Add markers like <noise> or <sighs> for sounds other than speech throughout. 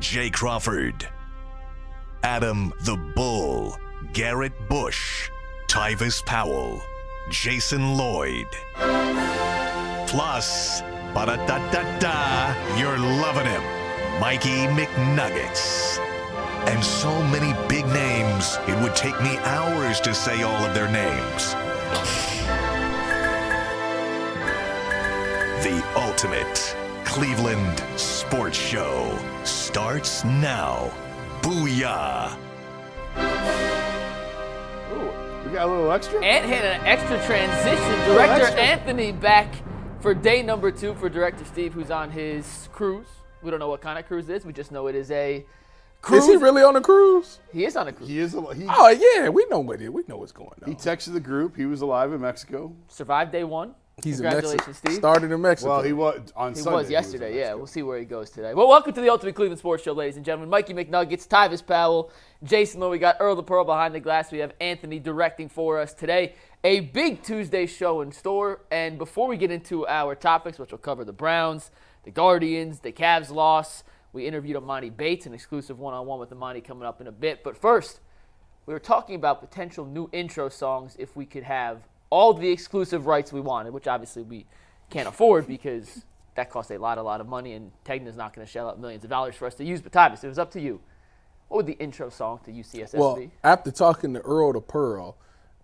Jay Crawford, Adam the Bull, Garrett Bush, Tyvis Powell, Jason Lloyd. Plus, ba-da-da-da-da, you're loving him, Mikey McNuggets. And so many big names, it would take me hours to say all of their names. The ultimate Cleveland sports show starts now. Booyah! Ooh, we got a little extra? Ant had an extra transition. Director extra. Anthony back for day number two for Director Steve, who's on his cruise. We don't know what kind of cruise it is. We just know it is a cruise. Is he really on a cruise? He is on a cruise. He is. al- He, Oh yeah, we know what it. We know what's going on. he texted the group. He was alive in Mexico. Survived day one. He's in Congratulations, Mexico. Steve. Started in Mexico. Well, he was on Sunday. He Sunday. was yesterday, in yeah. We'll see where he goes today. Well, welcome to the Ultimate Cleveland Sports Show, ladies and gentlemen. Mikey McNuggets, Tyvis Powell, Jason Lloyd. We got Earl the Pearl behind the glass. We have Anthony directing for us today. A big Tuesday show in store. And before we get into our topics, which will cover the Browns, the Guardians, the Cavs loss, we interviewed Emoni Bates, an exclusive one-on-one with Emoni coming up in a bit. But first, we were talking about potential new intro songs if we could have all the exclusive rights we wanted, which obviously we can't afford because that costs a lot, a lot of money, and Tegna's not going to shell out millions of dollars for us to use. But Tyvis, it was up to you. What would the intro song to UCSS well, be? after talking to Earl the Pearl,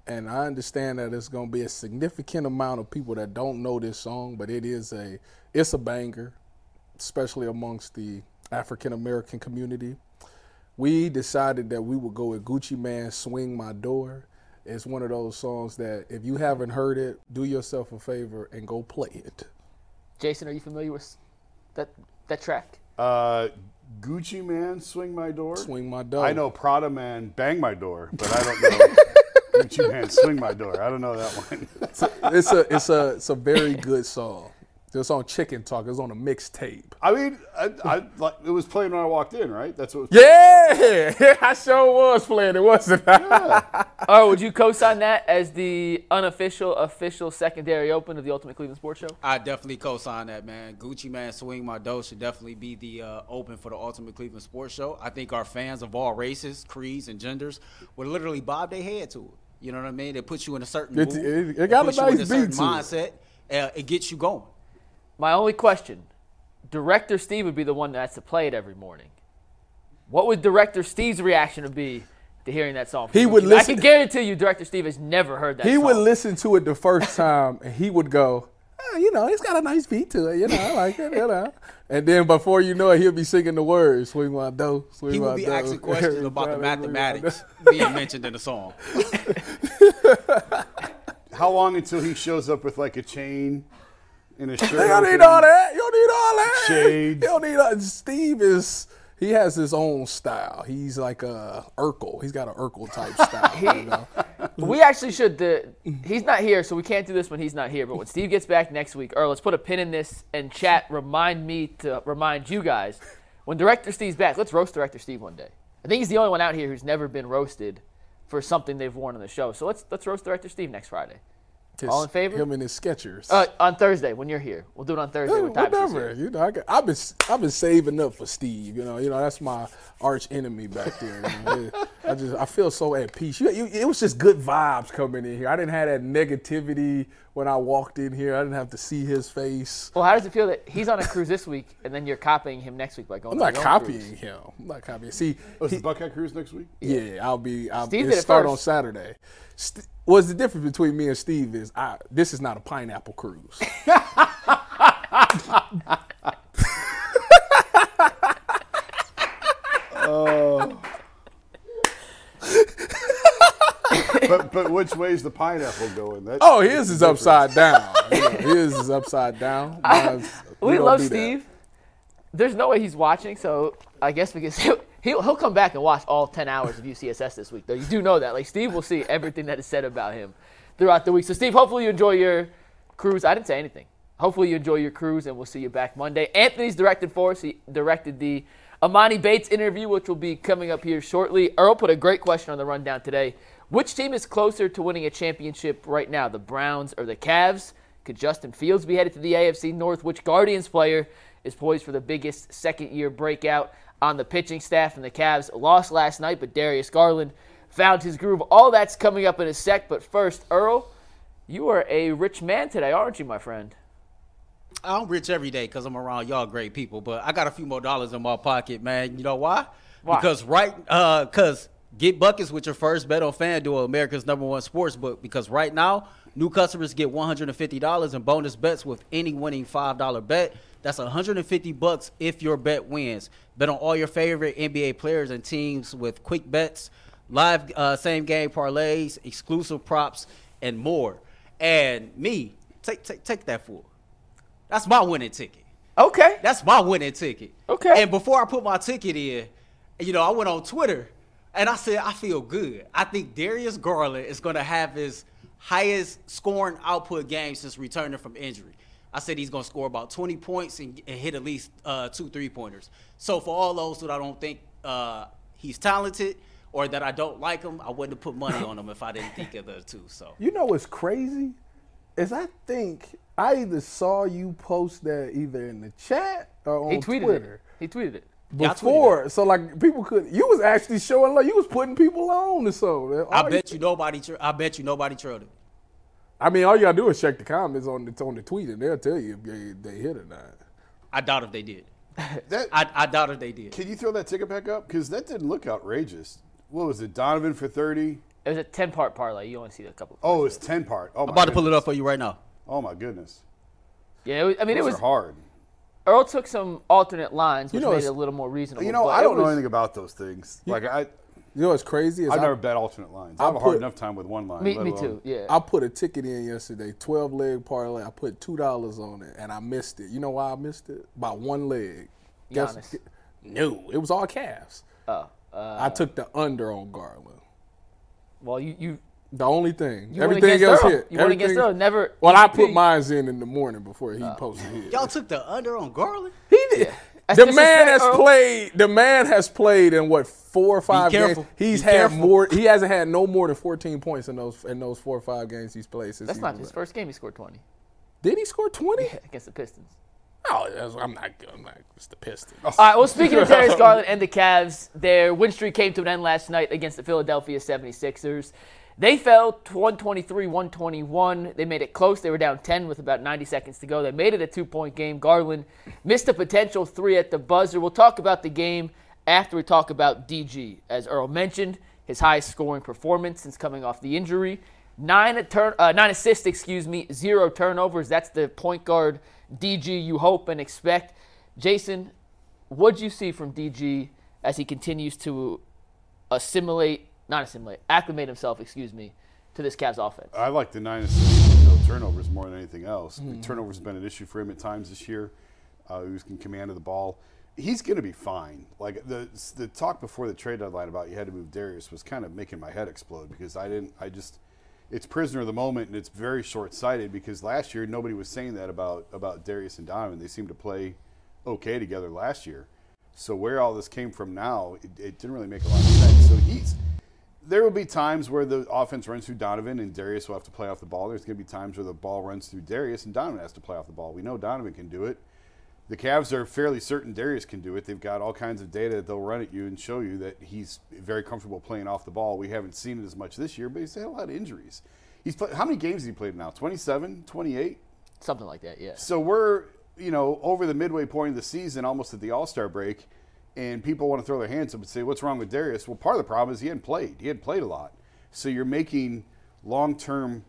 and I understand that it's going to be a significant amount of people that don't know this song, but it is a it's a banger, especially amongst the African American community. We decided that we would go with Gucci Mane "Swing My Door." It's one of those songs that if you haven't heard it, do yourself a favor and go play it. Jason, are you familiar with that that track? Uh, Gucci Mane, swing my door. Swing my door. I know Prada Man, bang my door, but I don't know <laughs> Gucci Mane, swing my door. I don't know that one. It's a it's a it's a very good song. It's on Chicken Talk. It was on a mixtape. I mean, I, I like it was playing when I walked in, right? That's what. Was Yeah, <laughs> I sure was playing it, wasn't I? <laughs> Oh, would you co-sign that as the unofficial, official secondary open of the Ultimate Cleveland Sports Show? I definitely co-sign that, man. Gucci Mane, swing my dough should definitely be the uh, open for the Ultimate Cleveland Sports Show. I think our fans of all races, creeds, and genders would literally bob their head to it. You know what I mean? It puts you in a certain It- mood. it- it got a puts you nice in a certain beat to it. mindset. Uh, it gets you going. My only question: Director Steve would be the one that has to play it every morning. What would Director Steve's reaction would be to hearing that song? He Gucci would listen. I can guarantee you, Director Steve has never heard that. He song. would listen to it the first <laughs> time, and he would go, "Ah, "You know, it's got a nice beat to it. You know, I like it. You know." And then before you know it, he'll be singing the words, "Swing my dough, swing He my would be dough." asking <laughs> questions about the mathematics being mentioned in the song. <laughs> How long until he shows up with like a chain in a <laughs> shirt? You don't need all that. You don't need all that. Shades. You don't need all. Steve is. He has his own style. He's like a Urkel. He's got an Urkel type <laughs> style. you know? We actually should. The, he's not here, so we can't do this when he's not here. But when Steve gets back next week, Earl, let's put a pin in this and chat. Remind me to remind you guys when Director Steve's back. Let's roast Director Steve one day. I think he's the only one out here who's never been roasted for something they've worn on the show. So let's let's roast Director Steve next Friday. All in favor? Him and his Skechers. Uh, on Thursday when you're here, we'll do it on Thursday Yeah, when whatever. You know, I got, I've been I've been saving up for Steve. You know, you know that's my arch enemy back there. you know. <laughs> I just I feel so at peace. You, you, it was just good vibes coming in here. I didn't have that negativity when I walked in here. I didn't have to see his face. Well, how does it feel that he's on a cruise this week and then you're copying him next week by going? I'm not copying cruise? him. I'm not copying. See, Was he- the Buckeye Cruise next week? yeah, I'll be. I'll Steve it did it start first. on Saturday. St- what's the difference between me and Steve is I, this is not a pineapple cruise. <laughs> Oh. but but which way's the pineapple going? That, Oh, his is upside down. You know, his is upside down. Mine's- We don't love do that. Steve. There's no way he's watching, so I guess we he'll, <laughs> he'll he'll come back and watch all 10 hours of UCSS this week. Though you do know that, like Steve will see everything that is said about him throughout the week. So Steve, hopefully you enjoy your cruise. I didn't say anything. Hopefully you enjoy your cruise, and we'll see you back Monday. Anthony's directed for us. He directed the Emoni Bates interview, which will be coming up here shortly. Earl put a great question on the rundown today. Which team is closer to winning a championship right now, the Browns or the Cavs? Could Justin Fields be headed to the AFC North? Which Guardians player is poised for the biggest second year breakout? On the pitching staff, and the Cavs lost last night, but Darius Garland found his groove. All that's coming up in a sec, but first, Earl, you are a rich man today, aren't you, my friend? I'm rich every day because I'm around y'all great people, but I got a few more dollars in my pocket, man. You know why? Why? Because right, uh, because get buckets with your first bet on FanDuel, America's number one sports book. Because right now, new customers get $150 in bonus bets with any winning $5 bet. That's 150 bucks if your bet wins. Bet on all your favorite NBA players and teams with quick bets, live uh, same game parlays, exclusive props, and more. And me, take take take that fool. That's my winning ticket. Okay. That's my winning ticket. Okay. And before I put my ticket in, you know, I went on Twitter and I said, I feel good. I think Darius Garland is going to have his highest scoring output game since returning from injury. I said he's going to score about 20 points and, and hit at least uh, two three pointers. So for all those that I don't think uh, he's talented or that I don't like him, I wouldn't have put money on him if I didn't think of the two. So You know what's crazy? Is I think I either saw you post that either in the chat or on he tweeted Twitter. it. He tweeted it. Yeah, I tweeted Before, so like people could, you was actually showing love. You was putting people on and so. I bet you nobody. I bet you nobody trailed it. I mean, all you gotta do is check the comments on the on the tweet, and they'll tell you if they, they hit or not. I doubt if they did. <laughs> That, I, I doubt if they did. can you throw that ticket back up? Because that didn't look outrageous. What was it? Donovan for 30? It was a 10 part parlay. You only see a couple. Oh, it's 10 part. Oh, I'm about to pull it up for you right now. Oh, my goodness. Yeah, it was, I mean, Those it was. are hard. Earl took some alternate lines, which know, made it a little more reasonable. You know, I don't know anything about those things. Like, I, You know what's crazy is I've I, never bet alternate lines. I I have a hard enough time with one line. Me, me too. Yeah. I put a ticket in yesterday, twelve leg parlay. I put two dollars on it, and I missed it. You know why I missed it? By one leg. Giannis. no, it was all Cavs. Oh, uh, I took the under on Garland. well, you you The only thing. you Everything else Earl. hit. You went against Everything- Earl. Never. Well, I put mines in in the morning before he oh. posted his. Y'all took the under on Garland. He did. That's The man has Earl. played. The man has played in what four or five games. He's Be had careful. more. He hasn't had no more than fourteen points in those in those four or five games he's played since. That's he not his back. first game. He scored 20 Did he score twenty? against the Pistons. Oh, I'm not. I'm not. It's the Pistons. All right. Well, speaking of Terrence <laughs> Garland and the Cavs, their win streak came to an end last night against the Philadelphia 76ers. They fell 123 121. They made it close. They were down 10 with about 90 seconds to go. They made it a two point game. Garland missed a potential three at the buzzer. We'll talk about the game after we talk about DG. As Earl mentioned, his highest scoring performance since coming off the injury. Nine, turn, uh, nine assists, excuse me, zero turnovers. That's the point guard DG you hope and expect. Jason, what'd you see from DG as he continues to assimilate, not assimilate, acclimate himself, excuse me, to this Cavs offense? I like the nine assists no turnovers more than anything else. The turnovers have been an issue for him at times this year. Uh, he was in command of the ball. He's going to be fine. Like the the talk before the trade deadline about you had to move Darius was kind of making my head explode because I didn't. I just it's prisoner of the moment and it's very short sighted because last year nobody was saying that about about Darius and Donovan. They seemed to play okay together last year. So where all this came from now, it, it didn't really make a lot of sense. So he's there will be times where the offense runs through Donovan and Darius will have to play off the ball. There's going to be times where the ball runs through Darius and Donovan has to play off the ball. We know Donovan can do it. The Cavs are fairly certain Darius can do it. They've got all kinds of data that they'll run at you and show you that he's very comfortable playing off the ball. We haven't seen it as much this year, but he's had a lot of injuries. He's played, how many games has he played now? 27, 28? Something like that, yeah. So we're, you know, over the midway point of the season, almost at the All Star break, and people want to throw their hands up and say, "What's wrong with Darius?" Well, part of the problem is he hadn't played. He hadn't played a lot. So you're making long-term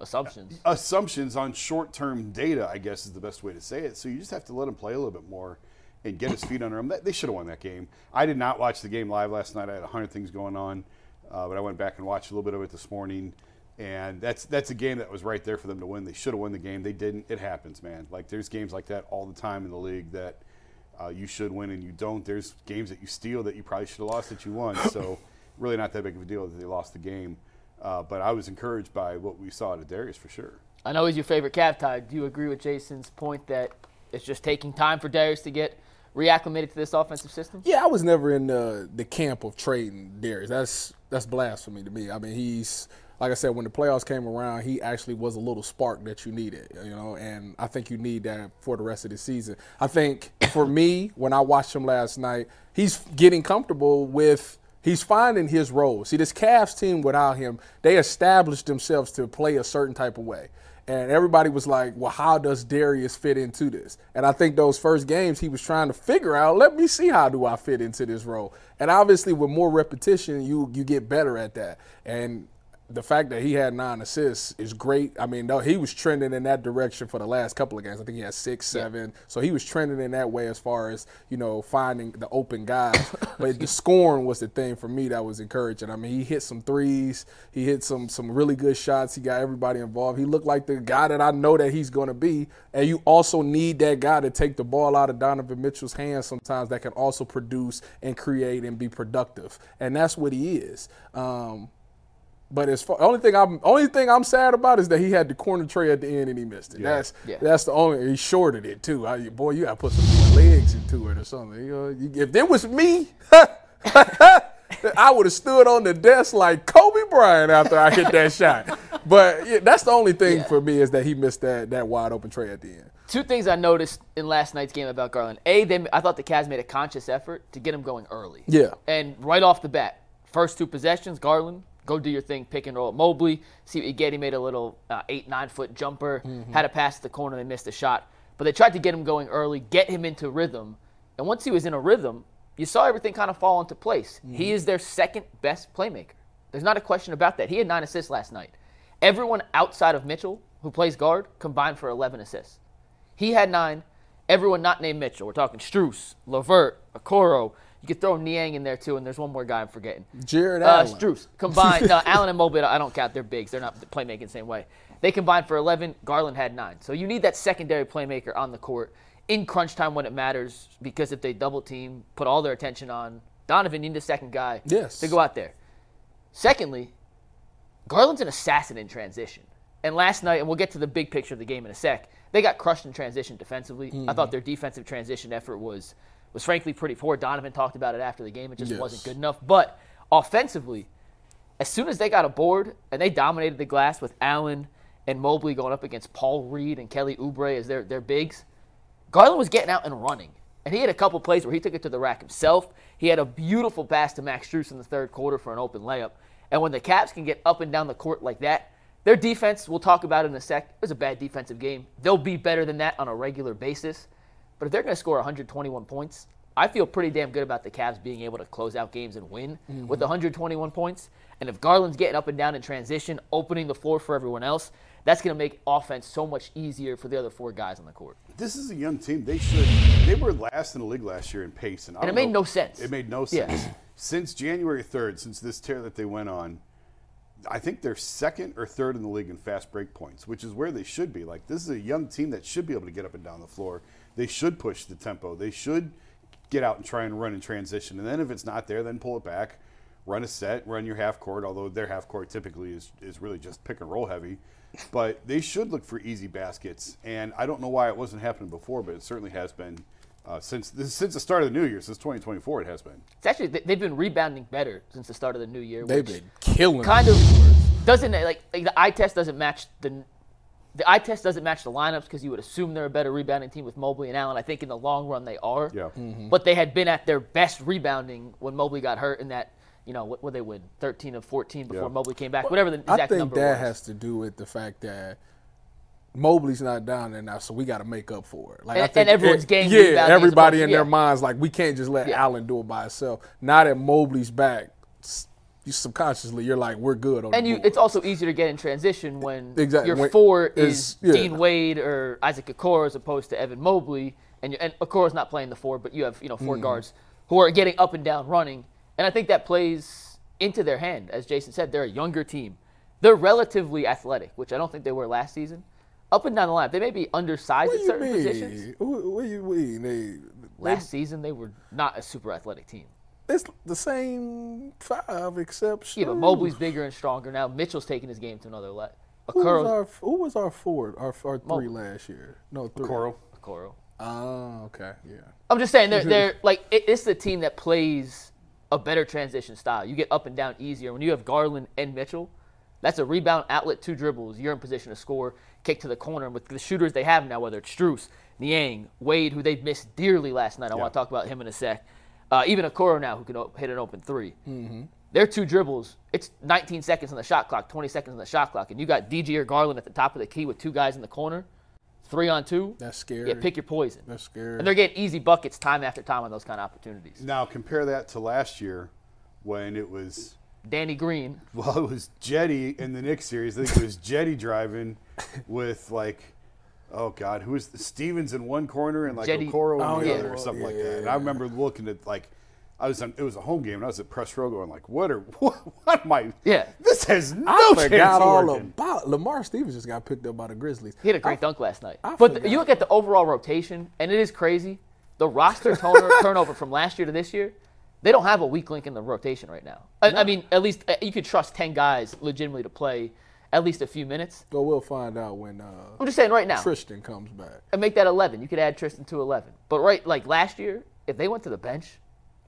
Assumptions. assumptions on short-term data. I guess is the best way to say it. So you just have to let him play a little bit more and get his feet under him. They should have won that game. I did not watch the game live last night. I had a hundred things going on, uh, but I went back and watched a little bit of it this morning. And that's that's a game that was right there for them to win. They should have won the game. They didn't. It happens, man. Like there's games like that all the time in the league that uh, you should win and you don't. There's games that you steal that you probably should have lost that you won. So <coughs> really not that big of a deal that they lost the game. Uh, but I was encouraged by what we saw to Darius for sure. I know he's your favorite Cav tie. Do you agree with Jason's point that it's just taking time for Darius to get reacclimated to this offensive system? Yeah, I was never in the the camp of trading Darius. That's that's blasphemy to me. I mean, he's like I said, when the playoffs came around, he actually was a little spark that you needed, you know, and I think you need that for the rest of the season. I think for me, when I watched him last night, he's getting comfortable with he's finding his role. See, this Cavs team without him, they established themselves to play a certain type of way. And everybody was like, well, how does Darius fit into this? And I think those first games he was trying to figure out, let me see how do I fit into this role. And obviously with more repetition, you you get better at that. And the fact that he had nine assists is great. I mean, no, he was trending in that direction for the last couple of games. I think he had six, seven. So he was trending in that way as far as you know finding the open guys. but the scoring was the thing for me that was encouraging. I mean, he hit some threes. He hit some some really good shots. He got everybody involved. He looked like the guy that I know that he's going to be. And you also need that guy to take the ball out of Donovan Mitchell's hands sometimes that can also produce and create and be productive. And that's what he is. Um, but as far only thing I'm only thing I'm sad about is that he had the corner tray at the end and he missed it. Yeah. That's Yeah. that's the only he shorted it too. I, boy, you got to put some legs into it or something. You know, you, if it was me, <laughs> I would have stood on the desk like Kobe Bryant after I hit that shot. But yeah, that's the only thing Yeah. for me is that he missed that that wide open tray at the end. Two things I noticed in last night's game about Garland. A, they, I thought the Cavs made a conscious effort to get him going early. Yeah. And right off the bat, first two possessions, Garland, go do your thing, pick and roll at Mobley. See what you get. He made a little uh, eight, nine foot jumper, had a pass to the corner, they missed a shot. But they tried to get him going early, get him into rhythm. And once he was in a rhythm, you saw everything kind of fall into place. He is their second best playmaker. There's not a question about that. He had nine assists last night. Everyone outside of Mitchell, who plays guard, combined for 11 assists. He had nine. Everyone not named Mitchell. We're talking Strus, LeVert, Okoro. You could throw Niang in there too, and there's one more guy I'm forgetting. Jarrett Uh, Allen. Strus combined. no, Allen and Mobley, I don't count. They're bigs. They're not playmaking the same way. They combined for 11. Garland had nine. So you need that secondary playmaker on the court in crunch time when it matters. Because if they double team, put all their attention on Donovan, you need a second guy Yes. to go out there. Secondly, Garland's an assassin in transition. And last night, and we'll get to the big picture of the game in a sec, they got crushed in transition defensively. I thought their defensive transition effort was was frankly pretty poor. Donovan talked about it after the game. It just Yes. wasn't good enough. But offensively, as soon as they got aboard and they dominated the glass with Allen and Mobley going up against Paul Reed and Kelly Oubre as their, their bigs, Garland was getting out and running. And he had a couple plays where he took it to the rack himself. He had a beautiful pass to Max Strus in the third quarter for an open layup. And when the Cavs can get up and down the court like that, their defense, we'll talk about it in a sec, it was a bad defensive game. They'll be better than that on a regular basis. But if they're going to score 121 points, I feel pretty damn good about the Cavs being able to close out games and win with mm-hmm. 121 points. And if Garland's getting up and down in transition, opening the floor for everyone else, that's going to make offense so much easier for the other four guys on the court. This is a young team. They should. They were last in the league last year in pace, and, And it made know- no sense. It made no Yeah. sense. Since January third, since this tear that they went on, I think they're second or third in the league in fast break points, which is where they should be. Like this is a young team that should be able to get up and down the floor. They should push the tempo. They should get out and try and run in transition. And then if it's not there, then pull it back, run a set, run your half court. Although their half court typically is is really just pick and roll heavy. But they should look for easy baskets, and I don't know why it wasn't happening before, but it certainly has been uh, since this, since the start of the new year, since 2024. It has been. It's actually they- they've been rebounding better since the start of the new year. They've which been killing. kind of doesn't like, like the eye test doesn't match the the eye test doesn't match the lineups because you would assume they're a better rebounding team with Mobley and Allen. I think in the long run they are. Yeah. Mm-hmm. But they had been at their best rebounding when Mobley got hurt in that you know what would they win 13 of 14 before Yeah. Mobley came back. Whatever the exact I think number that was. has to do with the fact that Mobley's not down there now, so we got to make up for it. Like I think and everyone's game yeah, everybody opposed- in their minds like we can't just let Yeah. Allen do it by himself. Now that Mobley's back, s- you subconsciously you're like we're good on And you, board. it's also easier to get in transition when Exactly. your When- four is- yeah. Dean Wade or Isaac Okoro as opposed to Evan Mobley, and and Okoro's not playing the four, but you have you know 4 Mm-hmm. guards who are getting up and down running, and I think that plays into their hand. As Jason said, they're a younger team. They're relatively athletic, which I don't think they were last season. Up and down the line, they may be undersized at certain mean? positions. What, what do you mean? They, Last season, they were not a super athletic team. It's the same five except Yeah, but Strus. Mobley's bigger and stronger now. Mitchell's taking his game to another level. Who was our who was our four our, our three Mobley. last year? No, three. Coro. Okoro. Oh, okay, yeah. I'm just saying they're <laughs> they're like it, it's the team that plays a better transition style. You get up and down easier when you have Garland and Mitchell. That's a rebound outlet, two dribbles. You're in position to score, kick to the corner. And with the shooters they have now, whether it's Strus, Niang, Wade, who they've missed dearly last night. I want to talk about him in a sec. Uh, even Okoro now, who can o- hit an open 3 Mm-hmm. Their two dribbles, it's 19 seconds on the shot clock, 20 seconds on the shot clock. And you got DG or Garland at the top of the key with two guys in the corner, three on two. That's scary. Yeah, pick your poison. That's scary. And they're getting easy buckets time after time on those kind of opportunities. Now compare that to last year when it was Danny Green, <laughs> well, it was Cedi in the Knicks series. I think it was Cedi driving with like, oh God, who is was Stevens in one corner and like Cedi- Okoro in Oh, the yeah. other or something like that. And yeah, I remember looking at like, I was on, it was a home game and I was at press row going like, what are <laughs> what, what am I? Yeah. this has no I chance forgot all working. about Lamar Stevens. Just got picked up by the Grizzlies. he had a great dunk last night. I but the- you look at the overall rotation, and it is crazy. The roster turn- <laughs> turnover from last year to this year, they don't have a weak link in the rotation right now. I, I mean, at least uh, you could trust 10 guys legitimately to play at least a few minutes. But we'll find out when uh, I'm just saying right now. Tristan comes back. and make that 11. You could add Tristan to 11. But right, like last year, if they went to the bench,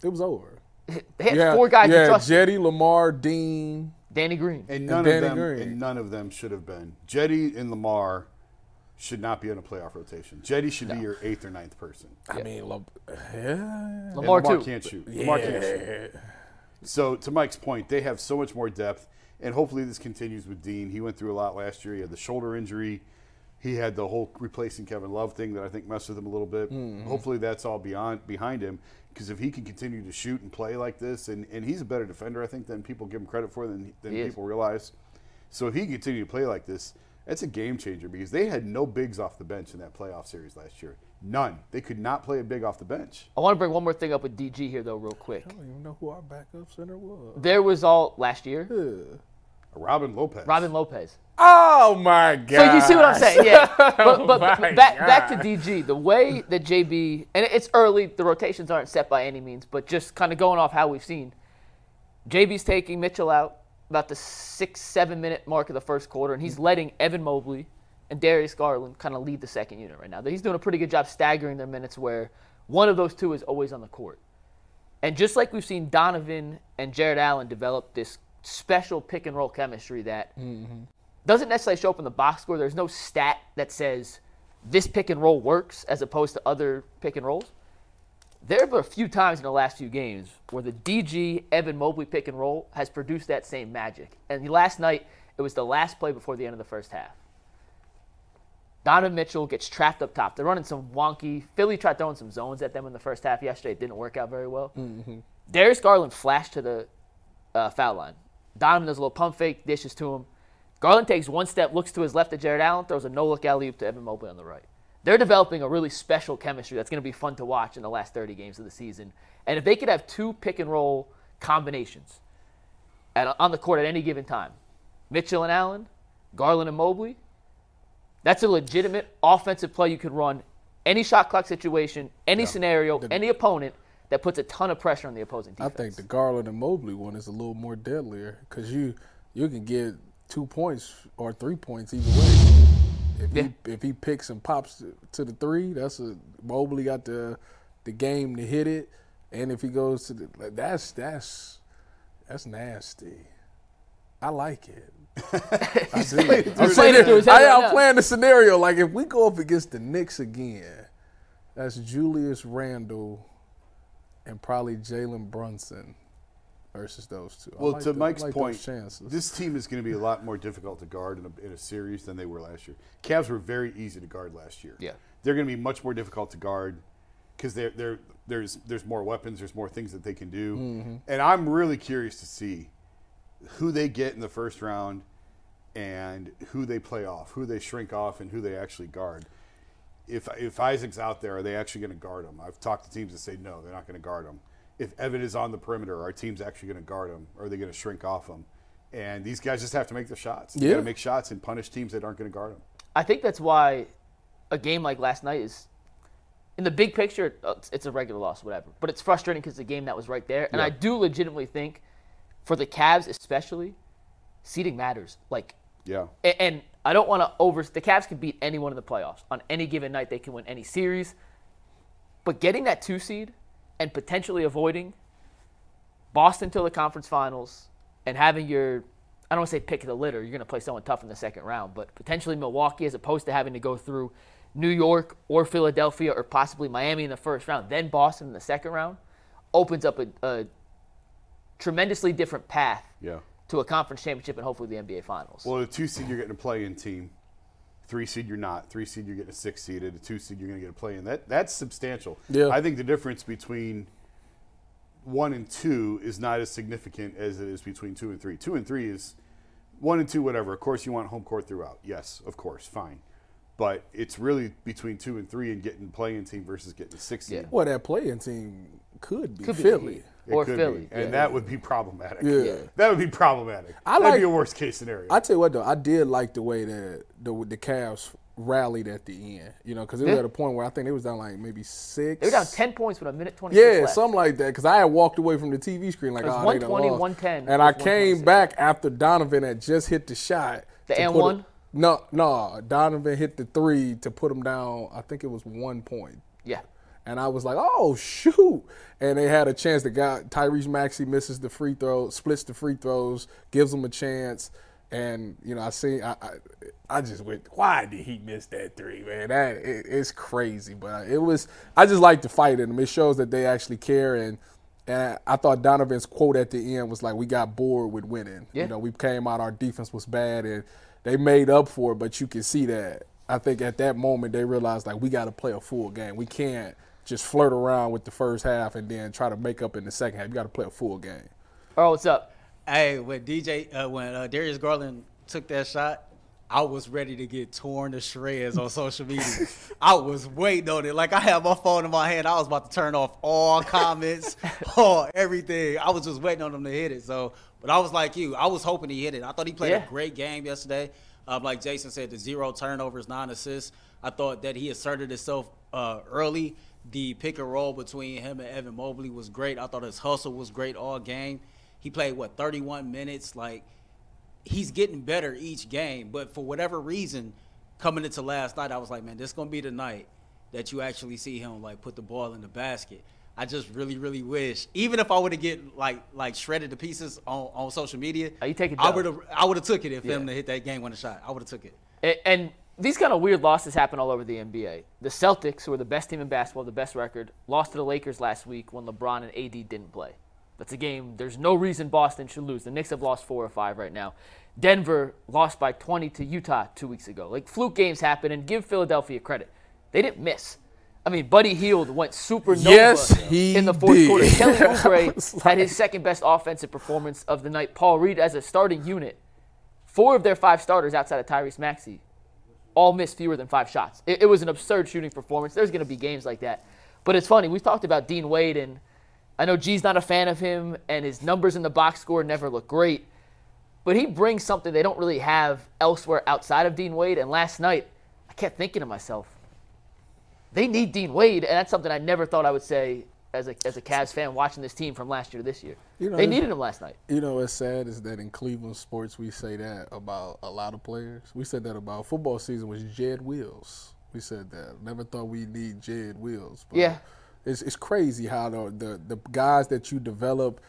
It was over. <laughs> they had Yeah, four guys yeah, to trust. Cedi, Lamar, Dean. Danny Green. And none Danny of them, Green. and none of them should have been. Cedi and Lamar should not be in a playoff rotation. Cedi should be your eighth or ninth person. I mean, La- yeah. Lamar, Lamar too. can't shoot. Lamar can't shoot. So to Mike's point, they have so much more depth, and hopefully this continues with Dean. He went through a lot last year. He had the shoulder injury. He had the whole replacing Kevin Love thing that I think messed with him a little bit. Mm-hmm. Hopefully that's all beyond behind him because if he can continue to shoot and play like this, and, and he's a better defender, I think, than people give him credit for than, than He is. people realize. So if he can continue to play like this, that's a game changer because they had no bigs off the bench in that playoff series last year. None. They could not play a big off the bench. I want to bring one more thing up with DG here, though, real quick. I don't even know who our backup center was. There was all last year, Yeah. Robin Lopez. Robin Lopez. Oh my God! So you see what I'm saying? Yeah. But, but <laughs> oh my back, back to DG, the way that JB, and it's early, the rotations aren't set by any means, but just kind of going off how we've seen. JB's taking Mitchell out about the six, seven minute mark of the first quarter, and he's letting Evan Mobley and Darius Garland kind of lead the second unit right now. He's doing a pretty good job staggering their minutes where one of those two is always on the court. And just like we've seen Donovan and Jarrett Allen develop this special pick and roll chemistry that mm-hmm. doesn't necessarily show up in the box score. There's no stat that says this pick and roll works as opposed to other pick and rolls. There have been a few times in the last few games where the DG Evan Mobley pick and roll has produced that same magic. And last night, it was the last play before the end of the first half. Donovan Mitchell gets trapped up top. They're running some wonky. Philly tried throwing some zones at them in the first half yesterday. It didn't work out very well. Darius Garland flashed to the uh, foul line. Donovan does a little pump fake, dishes to him. Garland takes one step, looks to his left at Jarrett Allen, throws a no look alley oop to Evan Mobley on the right. They're developing a really special chemistry that's going to be fun to watch in the last 30 games of the season. And if they could have two pick and roll combinations at, on the court at any given time, Mitchell and Allen, Garland and Mobley, that's a legitimate offensive play you could run any shot clock situation, any scenario, any opponent that puts a ton of pressure on the opposing I think the Garland and Mobley one is a little more deadlier because you you can get two points or three points either way. If Yeah. he if he picks and pops to, to the three, that's a Mobley got the the game to hit it, and if he goes to the like, that's that's that's nasty. I like it. <laughs> I do. I'm saying playing it through I'm playing the scenario like if we go up against the Knicks again, that's Julius Randle and probably Jalen Brunson versus those two. Well, like to the- Mike's like point, chances. this team is going to be a lot more difficult to guard in a, in a series than they were last year. Cavs were very easy to guard last year. Yeah. they're going to be much more difficult to guard because they're, they're, there's there's more weapons, there's more things that they can do, Mm-hmm. and I'm really curious to see who they get in the first round and who they play off, who they shrink off, and who they actually guard. If if Isaac's out there, are they actually going to guard him? I've talked to teams that say no, they're not going to guard him. If Evan is on the perimeter, our team's actually going to guard him, or are they going to shrink off him? And these guys just have to make the shots. They Yeah. got to make shots and punish teams that aren't going to guard them. I think that's why a game like last night is, in the big picture, uh, it's- it's a regular loss, whatever. But it's frustrating because the game that was right there. And I do legitimately think, for the Cavs especially, seeding matters. Like, Yeah. and I don't want to over. The Cavs can beat anyone in the playoffs on any given night. They can win any series. But getting that two seed and potentially avoiding Boston to the conference finals and having your, I don't want to say pick the litter. You're going to play someone tough in the second round, but potentially Milwaukee, as opposed to having to go through New York or Philadelphia or possibly Miami in the first round, then Boston in the second round, opens up a, a tremendously different path Yeah. To a conference championship and hopefully the NBA Finals. Well, the two seed you're getting a play-in team. Three seed you're not. Three seed you're getting a six seeded. A two seed you're going to get a play-in. That that's substantial. Yeah. I think the difference between one and two is not as significant as it is between two and three. Two and three is one and two, whatever. Of course, you want home court throughout. Yes, of course, fine. But it's really between two and three and getting play-in team versus getting a six seed. Yeah. Well, that playing team could be Could Philly. Heat. It or could Philly. be. and yeah. that would be problematic. Yeah. that would be problematic. I That'd like- be a worst case scenario. I tell you what though, I did like the way that the the Cavs rallied at the end. You know, because it was Yeah. at a point where I think it was down like maybe six. They were down 10 points with a minute twenty. Yeah, left. something like that. Because I had walked away from the TV screen like, It was oh, 120, 110, and I came back after Donovan had just hit the shot. The to and put it- one? No, no. Donovan hit the three to put him down. I think it was one point. Yeah. And I was like, oh shoot! And they had a chance. The guy Tyrese Maxey misses the free throw, splits the free throws, gives them a chance. And you know, I see, I, I, I just went, why did he miss that three, man? That it, it's crazy. But it was, I just like to fight in them. It shows that they actually care. And and I thought Donovan's quote at the end was like, "We got bored with winning. Yeah. You know, we came out, our defense was bad, and they made up for it. But you can see that. I think at that moment they realized like we got to play a full game. We can't just flirt around with the first half and then try to make up in the second half. You got to play a full game. Oh, what's up? Hey, when DJ, uh, when uh, Darius Garland took that shot, I was ready to get torn to shreds on social media. <laughs> I was waiting on it. Like I had my phone in my hand. I was about to turn off all <laughs> comments, all everything. I was just waiting on him to hit it. So, but I was like you. I was hoping he hit it. I thought he played Yeah. a great game yesterday. Um, like Jason said, the zero turnovers, nine assists. I thought that he asserted himself uh, early. The pick and roll between him and Evan Mobley was great. I thought his hustle was great all game. He played what 31 minutes. Like he's getting better each game. But for whatever reason, coming into last night, I was like, man, this is gonna be the night that you actually see him like put the ball in the basket. I just really, really wish, even if I would have get like like shredded to pieces on, on social media, Oh, you take it I would have I would have took it if him Yeah. to hit that game winning shot. I would have took it. And these kind of weird losses happen all over the NBA. The Celtics, who are the best team in basketball, the best record, lost to the Lakers last week when LeBron and AD didn't play. That's a game. There's no reason Boston should lose. The Knicks have lost four or five right now. Denver lost by 20 to Utah two weeks ago. Like fluke games happen, and give Philadelphia credit. They didn't miss. I mean, Buddy Hield went supernova Yes, in the fourth did. quarter. Kelly <laughs> Oubre had his second best offensive performance of the night. Paul Reed, as a starting unit, four of their five starters outside of Tyrese Maxey all missed fewer than five shots. It, it was an absurd shooting performance. There's going to be games like that. But it's funny. We've talked about Dean Wade, and I know G's not a fan of him, and his numbers in the box score never look great. But he brings something they don't really have elsewhere outside of Dean Wade. And last night, I kept thinking to myself, they need Dean Wade, and that's something I never thought I would say as a, as a Cavs fan watching this team from last year to this year. You know, they needed him last night. You know what's sad is that in Cleveland sports we say that about a lot of players. We said that about football season was Jed Wills. We said that. Never thought we'd need Jed Wills. But Yeah. It's it's crazy how the, the the guys that you develop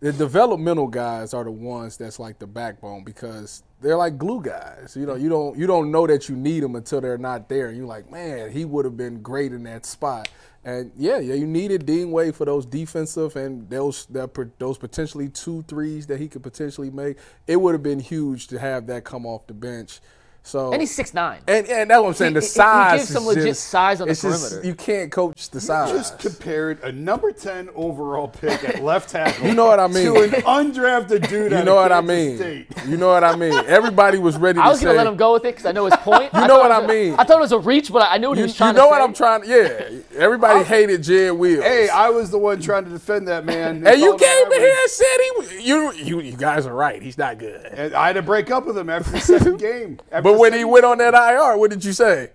the developmental guys are the ones that's like the backbone because they're like glue guys. You know, you don't you don't know that you need them until they're not there, and you're like, man, he would have been great in that spot. And yeah, yeah, you needed Dean Wade for those defensive and those that those potentially two threes that he could potentially make. It would have been huge to have that come off the bench. So And he's 6'9. and, and that's what I'm saying. He- The he- he size gives some legit just- size on the it's just- perimeter. you can't coach the size. just compared a number 10 overall pick at left tackle. <laughs> You know what I mean. To an undrafted dude. You know of what I mean. State. You know what I mean. Everybody was ready <laughs> to I was say. going to let him go with it because I know his <laughs> point. You I know thought what I mean. I thought it was a reach, but I knew what he was trying. you know to what say. I'm trying. Yeah, everybody hated Jed Wills. Hey, I was the one trying to defend that man. and you came in here and said he. was- You, you, you guys are right. He's not good. And I had to break up with him after the second game. After But when he went on that IR, what did you say?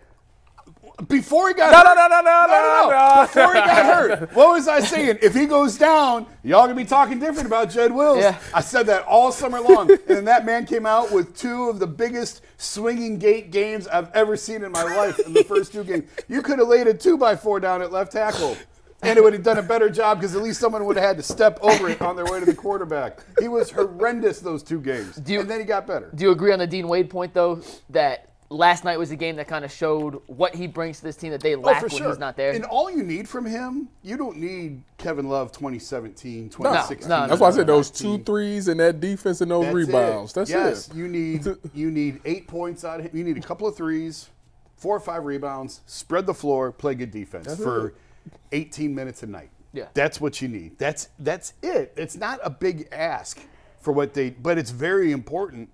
before he got No, hurt, no, no, no, no, no, no, no. Before he got hurt, <laughs> what was I saying? If he goes down, y'all gonna be talking different about Jed Wills. Yeah. I said that all summer long, <laughs> and then that man came out with two of the biggest swinging gate games I've ever seen in my life in the first two games. You could have laid a two by four down at left tackle. And it would have done a better job because at least someone would have had to step over it on their way to the quarterback. He was horrendous those two games, you- and then he got better. Do you agree on the Dean Wade point though that last night was a game that kind of showed what he brings to this team that they Oh, lack for when sure. he's not there? And all you need from him, you don't need Kevin Love 2017, 2016. no, no, That's why I said those 2019. two threes and that defense and those That's rebounds. It. That's yes, it. you need you need eight points out of him. You need a couple of threes, four or five rebounds, spread the floor, play good defense for 18 minutes a night. Yeah. That's what you need. That's that's it. It's not a big ask for what they but it's very important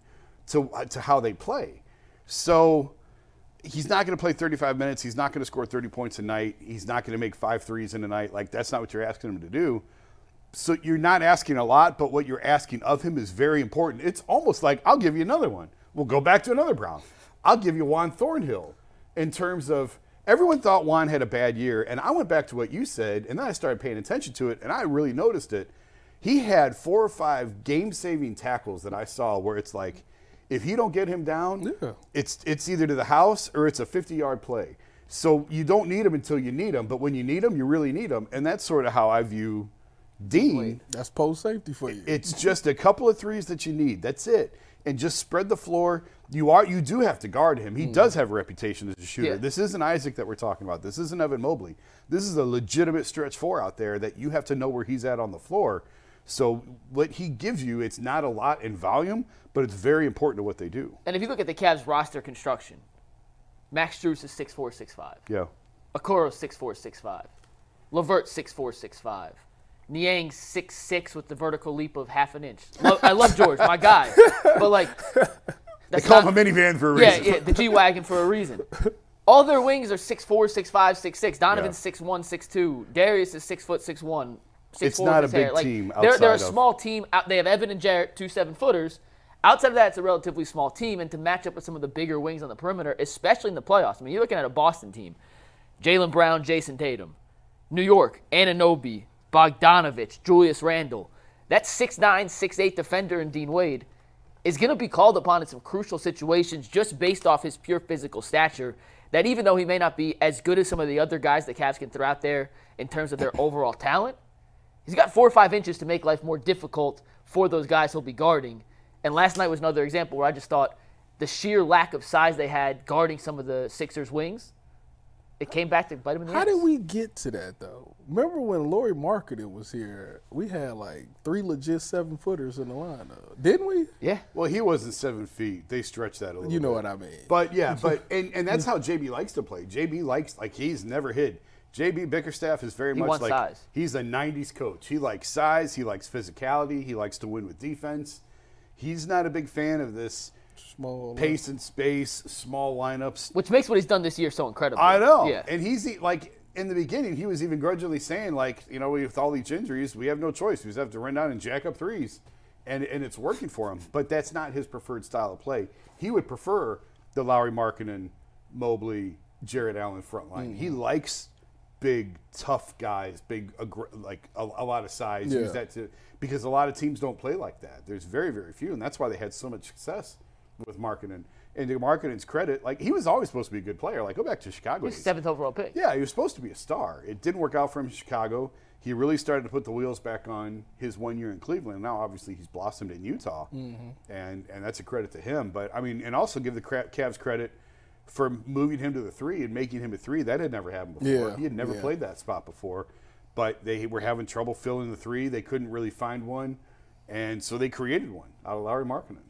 to uh, to how they play. So he's not going to play 35 minutes. He's not going to score 30 points a night. He's not going to make five threes in a night. Like that's not what you're asking him to do. So you're not asking a lot, but what you're asking of him is very important. It's almost like I'll give you another one. We'll go back to another Brown. I'll give you Juan Thornhill in terms of everyone thought Juan had a bad year, and I went back to what you said, and then I started paying attention to it, and I really noticed it. He had four or five game-saving tackles that I saw where it's like, if you don't get him down, Yeah. it's it's either to the house or it's a 50-yard play. So you don't need him until you need him, but when you need him, you really need him, and that's sort of how I view Dean. That's post safety for you. It's just a couple of threes that you need. That's it. And just spread the floor. You are you do have to guard him. He hmm. does have a reputation as a shooter. Yeah. This isn't Isaac that we're talking about. This isn't Evan Mobley. This is a legitimate stretch four out there that you have to know where he's at on the floor. So what he gives you, it's not a lot in volume, but it's very important to what they do. and if you look at the Cavs roster construction, Max Strus is 6'4", 6'5". Yeah. Okoro 6'4", 6'5". LeVert 6'4", 6'5". Niang 6'6", with the vertical leap of half an inch. Lo- I love George, my guy. <laughs> But, like, They that's call not- him a minivan for a Yeah, reason. yeah, yeah, the G Wagon for a reason. <laughs> All their wings are 6'4", 6'5", 6'6". Donovan's 6'1", 6'2". Darius is 6 foot 6'1", 6'4". It's not a his hair. big Like, team They're, they're a of- small team. They have Evan and Jarrett, two seven-footers. Outside of that, it's a relatively small team, and to match up with some of the bigger wings on the perimeter, especially in the playoffs. I mean, you're looking at a Boston team. Jaylen Brown, Jayson Tatum. New York, Anunoby, Bogdanovich, Julius Randle. That 6'9", 6'8 defender in Dean Wade is going to be called upon in some crucial situations just based off his pure physical stature. That even though he may not be as good as some of the other guys the Cavs can throw out there in terms of their <clears throat> overall talent, he's got four or five inches to make life more difficult for those guys he'll be guarding. And last night was another example where I just thought the sheer lack of size they had guarding some of the Sixers' wings, it came back to bite him in the How ass. did we get to that though? Remember when Lauri Markkanen was here? We had like three legit seven footers in the lineup, didn't we? Yeah. Well, he wasn't seven feet. They stretched that a little You know bit. what I mean. But yeah, <laughs> but and, and that's how JB likes to play. JB likes like he's never hid. JB Bickerstaff is very He much wants like size. he's a '90s coach. He likes size. He likes physicality. He likes to win with defense. He's not a big fan of this Small. pace and space, small lineups. Which makes what he's done this year so incredible. I know. Yeah. And he's like in the beginning, he was even grudgingly saying like, you know, with all these injuries, we have no choice. We just have to run down and jack up threes, and and it's working for him. But that's not his preferred style of play. He would prefer the Lauri Markkanen, Mobley, Jarrett Allen front line. He mm-hmm. likes big, tough guys, big, like a, a lot of size. Yeah. Use that to because a lot of teams don't play like that. There's very, very few, and that's why they had so much success with Markkanen. And to Markkanen's credit, like he was always supposed to be a good player. Like go back to Chicago. He's seventh overall pick. Yeah, he was supposed to be a star. It didn't work out for him in Chicago. He really started to put the wheels back on his one year in Cleveland. Now, obviously, he's blossomed in Utah, mm-hmm. and and that's a credit to him. But I mean, and also give the Cavs credit for moving him to the three and making him a three. That had never happened before. Yeah, he had never yeah. played that spot before, but they were having trouble filling the three. They couldn't really find one, and so they created one out of Lauri Markkanen.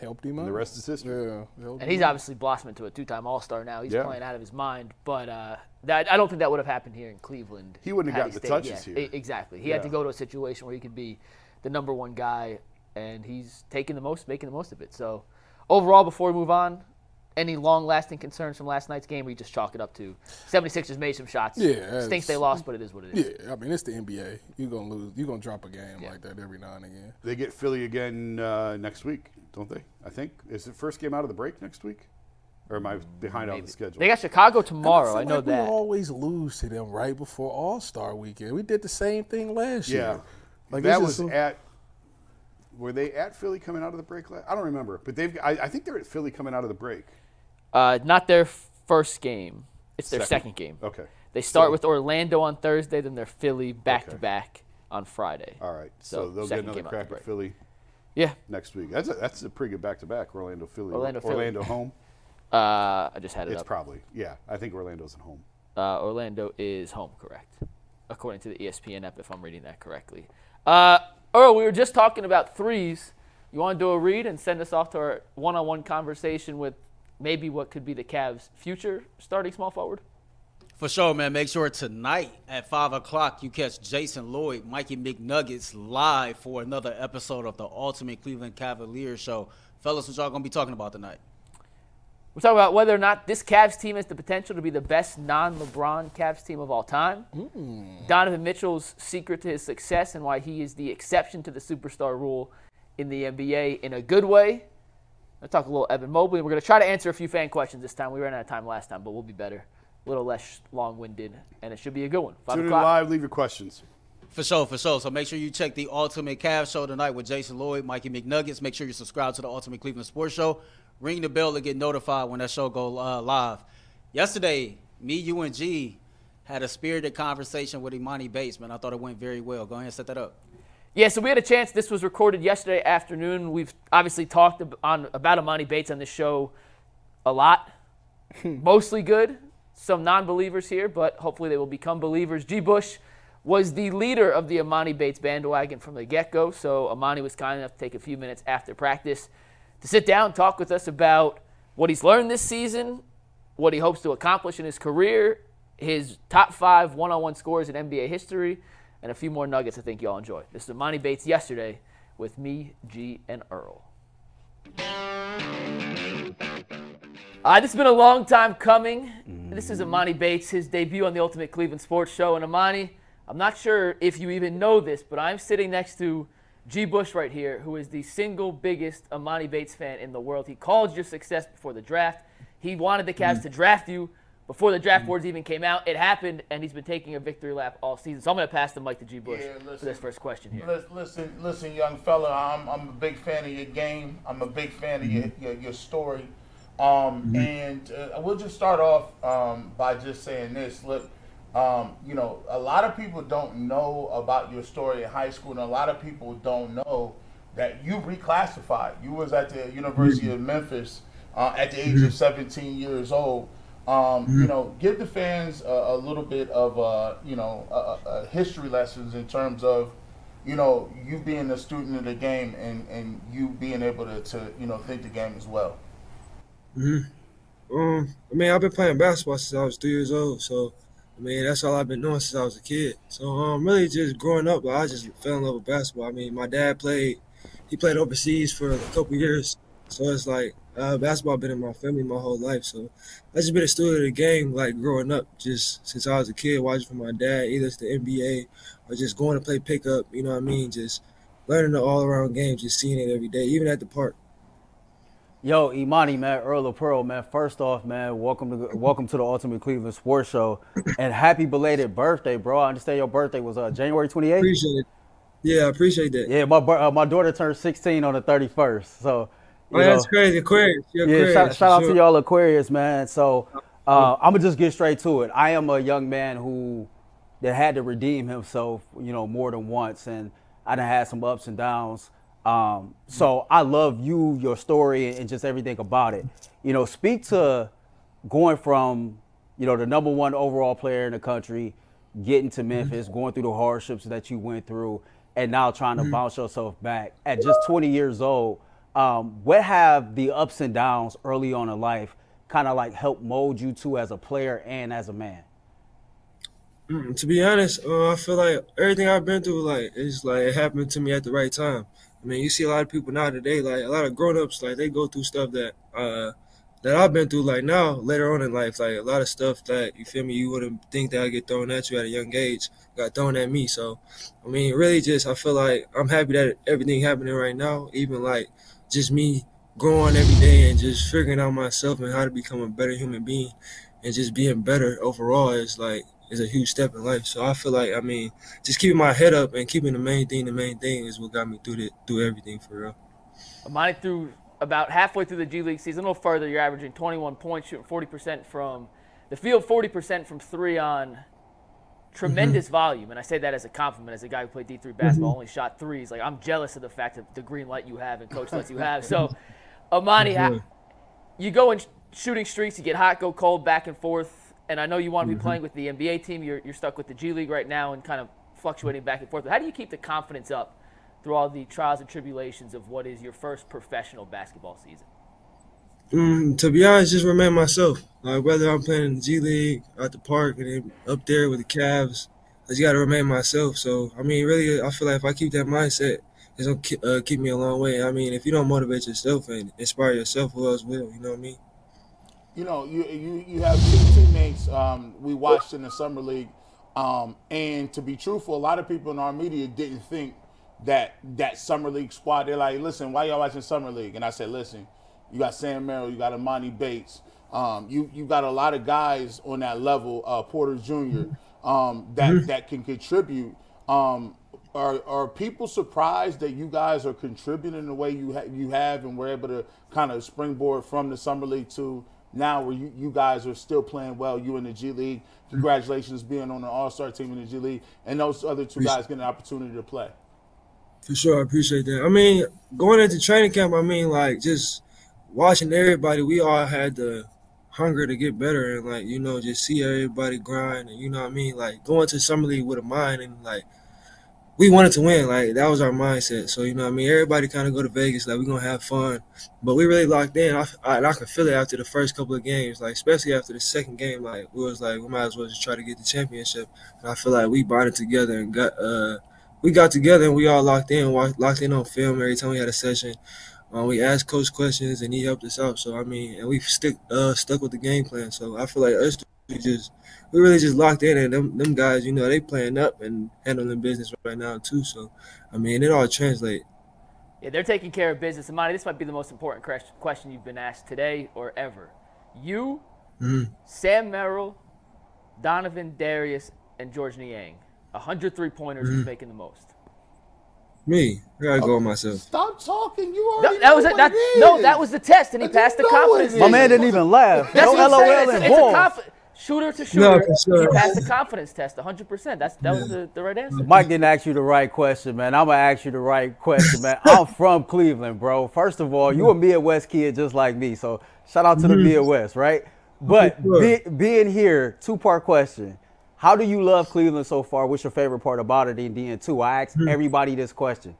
Helped him out. The rest is history. Yeah. And he's out. obviously blossomed into a two-time All-Star now. He's Yeah. playing out of his mind. But uh, that, I don't think that would have happened here in Cleveland. He wouldn't have had gotten the stayed- touches yeah, here. Exactly. He had to go to a situation where he could be the number one guy, and he's taking the most, making the most of it. So, overall, before we move on, any long-lasting concerns from last night's game? We just chalk it up to 76ers made some shots. Yeah, stinks they lost, but it is what it is. Yeah, I mean it's the NBA. You're gonna lose. You're gonna drop a game like that every now and again. They get Philly again uh, next week, don't they? I think is it first game out of the break next week, or am I behind on the schedule? They got Chicago tomorrow. I, I, know like that. We always lose to them right before All Star Weekend. We did the same thing last yeah, year. Like that was just a- at. Were they at Philly coming out of the break? la- I don't remember, but they've. I, I think they're at Philly coming out of the break. Uh, not their first game. It's their Second. second game. Okay. They start So- with Orlando on Thursday, then they're Philly back to back on Friday. All right. So, So, they'll get another game out the crack at Philly Yeah, next week. That's a, that's a pretty good back to back. Orlando, Philly, Orlando, Philly. Orlando home. uh, I just had it It's up. probably yeah. I think Orlando's at home. Uh, Orlando is home, correct? According to the ESPN app, if I'm reading that correctly. Uh, Earl, we were just talking about threes. You want to do a read and send us off to our one-on-one conversation with maybe what could be the Cavs' future starting small forward? For sure, man. Make sure tonight at 5 o'clock you catch Jason Lloyd, Mikey McNuggets live for another episode of the Ultimate Cleveland Cavaliers Show. Fellas, what y'all going to be talking about tonight? We're talking about whether or not this Cavs team has the potential to be the best non-LeBron Cavs team of all time. Mm. Donovan Mitchell's secret to his success and why he is the exception to the superstar rule in the NBA in a good way. I'll talk a little Evan Mobley. We're going to try to answer a few fan questions this time. We ran out of time last time, but we'll be better. A little less long-winded, and it should be a good one. Five Tune in live. Leave your questions. For sure, for sure. So make sure you check the Ultimate Cavs Show tonight with Jason Lloyd, Mikey McNuggets. Make sure you subscribe to the Ultimate Cleveland Sports Show. Ring the bell to get notified when that show go uh, live. Yesterday, me, you, and G had a spirited conversation with Emoni Bates, man. I thought it went very well. Go ahead and set that up. Yeah, so we had a chance. This was recorded yesterday afternoon. We've obviously talked on about Emoni Bates on this show a lot. Hmm. Mostly good. Some non-believers here, but hopefully they will become believers. G. Bush was the leader of the Emoni Bates bandwagon from the get-go. So Emoni was kind enough to take a few minutes after practice to sit down and talk with us about what he's learned this season, what he hopes to accomplish in his career, his top five one-on-one scores in NBA history, and a few more nuggets I think y'all enjoy. This is Emoni Bates yesterday with me, G, and Earl. Uh, this has been a long time coming. This is Emoni Bates, his debut on the Ultimate Cleveland Sports Show. And Emoni, I'm not sure if you even know this, but I'm sitting next to G. Bush right here, who is the single biggest Emoni Bates fan in the world. He called your success before the draft. He wanted the Cavs to draft you before the draft boards even came out. It happened, and he's been taking a victory lap all season. So I'm going to pass the mic to G. Bush Yeah, for this first question here. Listen, listen, young fella. I'm, I'm a big fan of your game. I'm a big fan of your, your, your story. Um, And uh, we'll just start off um, by just saying this. Look, um, you know, a lot of people don't know about your story in high school, and a lot of people don't know that you reclassified. You was at the University of Memphis uh, at the age of 17 years old. Um, You know, give the fans a, a little bit of, uh, you know, a, a- a history lessons in terms of, you know, you being a student of the game and, and you being able to, to, you know, think the game as well. hmm Um, I mean, I've been playing basketball since I was three years old, so I mean, that's all I've been doing since I was a kid. So, um, really, just growing up, I just fell in love with basketball. I mean, my dad played, he played overseas for a couple years, so it's like uh, basketball been in my family my whole life. So, I just been a student of the game, like growing up, just since I was a kid, watching from my dad, either it's the NBA or just going to play pickup. You know what I mean? Just learning the all-around game, just seeing it every day, even at the park. Yo, Emoni, man, Earl of Pearl, man. First off, man, welcome to welcome to the Ultimate Cleveland Sports Show, and happy belated birthday, bro. I understand your birthday was uh, January 28th. Appreciate it. Yeah, I appreciate that. Yeah, my uh, my daughter turned 16 on the 31st, so you Oh, that's know, crazy. Aquarius. You're yeah. Aquarius, Shout, shout out sure. to y'all Aquarius, man. So uh, I'm gonna just get straight to it. I am a young man who that had to redeem himself, you know, more than once, and I done had some ups and downs. Um, so I love you, your story, and just everything about it. You know, speak to going from, you know, the number one overall player in the country, getting to Memphis, going through the hardships that you went through, and now trying to bounce yourself back at just 20 years old. Um, what have the ups and downs early on in life kind of like helped mold you to as a player and as a man? Mm, to be honest, uh, I feel like everything I've been through, like, it's like it happened to me at the right time. I mean, you see a lot of people now today, like a lot of grown-ups, like they go through stuff that uh that I've been through. Like now, later on in life, like a lot of stuff that you feel me, you wouldn't think that I get thrown at you at a young age, got thrown at me. So, I mean, really, just I feel like I'm happy that everything happening right now, even like just me growing every day and just figuring out myself and how to become a better human being and just being better overall is like is a huge step in life. So I feel like I mean, just keeping my head up and keeping the main thing the main thing is what got me through the through everything for real. Emoni through about halfway through the G League season, a little further. You're averaging 21 points, shooting 40% from the field 40% from three on Mm-hmm. tremendous volume, and I say that as a compliment. As a guy who played D3 basketball, mm-hmm. only shot threes. Like I'm jealous of the fact that the green light you have and coach <laughs> lets you have. So, Emoni, ha- you go in shooting streaks, you get hot, go cold, back and forth. And I know you want to be mm-hmm. playing with the NBA team. You're, you're stuck with the G League right now and kind of fluctuating back and forth. But how do you keep the confidence up through all the trials and tribulations of what is your first professional basketball season? Mm, to be honest, just remain myself. Like whether I'm playing in the G League, at the park, and then up there with the Cavs, I just gotta remain myself. So I mean, really, I feel like if I keep that mindset, it's gonna uh, keep me a long way. I mean, if you don't motivate yourself and inspire yourself, who else will? You know what I mean? you know, you you, you have two teammates um, we watched in the summer league, um, and to be truthful, a lot of people in our media didn't think that that summer league squad. They're like, listen, why y'all watching summer league? And I said, listen, you got Sam Merrill, you got Emoni Bates, um, you you got a lot of guys on that level, uh, Porter Jr. Um, that that can contribute. Um, are are people surprised that you guys are contributing the way you ha- you have and we're able to kind of springboard from the summer league to now where you, you guys are still playing well, you in the G League. Congratulations being on the All Star team in the G League, and those other two guys getting an opportunity to play. For sure, I appreciate that. I mean, going into training camp, I mean, like just watching everybody, we all had the hunger to get better and like you know just see everybody grind and you know what I mean. Like going to summer league with a mind and like we wanted to win. Like that was our mindset. So you know what I mean. Everybody kind of go to Vegas like we're gonna have fun, but we really locked in. I, I, I could feel it after the first couple of games, like especially after the second game. Like we was like we might as well just try to get the championship. And I feel like we bonded together and got uh we got together and we all locked in, locked in on film every time we had a session. Um, we asked coach questions and he helped us out. So I mean, and we stick uh stuck with the game plan. So I feel like us we just we really just locked in and them them guys, you know, they playing up and handling business right now too. So I mean, it all translates. Yeah, they're taking care of business. Emoni, this might be the most important question you've been asked today or ever. You, Sam Merrill, Donovan Darius, and George Niang. 103 pointers who's making the most. Me, I gotta go with oh. myself. Stop talking. You No, already that know was it. what That, it no, that was the test, and he I passed the didn't know what confidence. test. My man didn't even laugh. That's no LOL saying. It's, it's a conf- shooter to No, shooter. for sure. He passed the confidence test 100%. That's that was the, the right answer. Mike didn't ask you the right question, man. I'm gonna ask you the right question, man. I'm <laughs> from Cleveland, bro. First of all, you a Midwest kid just like me, so shout out to the mm-hmm. Midwest, right? But be, being here, two part question. How do you love Cleveland so far? What's your favorite part about it? And then two, I ask hmm. everybody this question.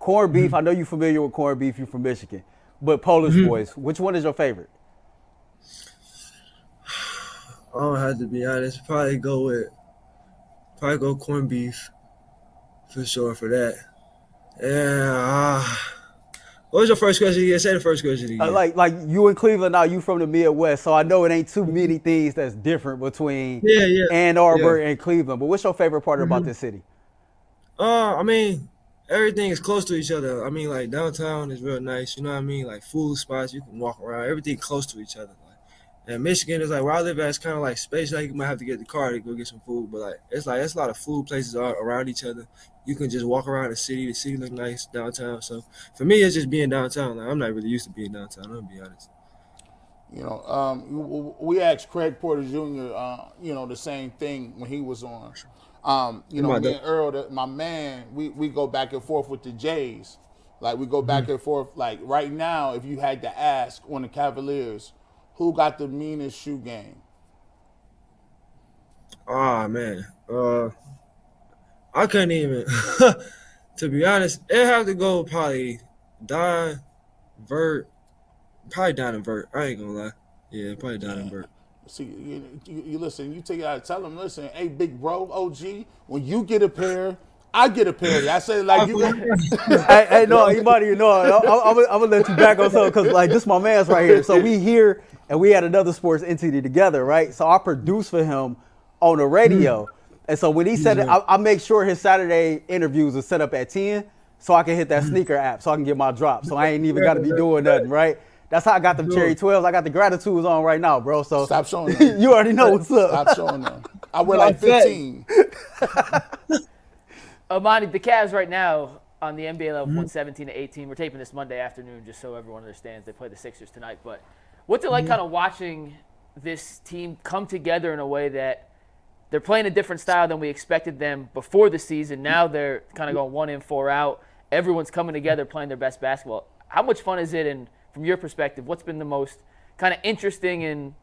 Corned beef, hmm. I know you're familiar with corned beef, you're from Michigan. But Polish hmm. boys, which one is your favorite? <sighs> I don't have to be honest. Probably go with probably go corned beef for sure for that. Yeah. Uh, what was your first question again? Say the first question again. Uh, like like you in Cleveland now, you from the Midwest, so I know it ain't too many things that's different between Yeah, yeah, Ann Arbor yeah. and Cleveland. But what's your favorite part about this city? Uh, I mean, everything is close to each other. I mean, like downtown is real nice. You know what I mean? Like food spots, you can walk around. Everything close to each other. And Michigan is like where I live at. It's kind of like space. Like you might have to get the car to go get some food, but like it's like it's a lot of food places all around each other. You can just walk around the city. The city look nice downtown. So for me, it's just being downtown. Like I'm not really used to being downtown. I'm gonna be honest. You know, um, we asked Craig Porter Jr. Uh, you know the same thing when he was on. Um, you know, me and Earl, the, my man, we, we go back and forth with the Jays. Like we go back and forth. Like right now, if you had to ask on the Cavaliers, who got the meanest shoe game? Ah man, uh, I couldn't even. <laughs> to be honest, it have to go probably Don, Vert, probably Don and Vert. I ain't gonna lie. Yeah, probably Don and Vert. See, you, you, you listen. You take out. Tell them, listen. Hey, big bro, OG. When you get a pair, I get a pair. I say like you. <laughs> <laughs> hey, hey, no, anybody, you know, I'm, gonna- I'm gonna let you back on something because, like, this my man's right here. So we here and we had another sports entity together, right? So I produce for him on the radio, hmm. and so when he said it, I, I make sure his Saturday interviews are set up at ten, so I can hit that hmm. sneaker app, so I can get my drop. So I ain't even got to be <laughs> doing nothing, right? That's how I got them cherry twelves. I got the gratitudes on right now, bro. So Stop showing them. you already know what's up. Stop showing them. I wear like Okay. 15. Emoni, the Cavs right now on the NBA level, mm-hmm. 117 to 18. We're taping this Monday afternoon, just so everyone understands. They play the Sixers tonight. But what's it like, mm-hmm. kind of watching this team come together in a way that they're playing a different style than we expected them before the season. Now they're kind of mm-hmm. going one in, four out. Everyone's coming together playing their best basketball. How much fun is it? And from your perspective, what's been the most kind of interesting and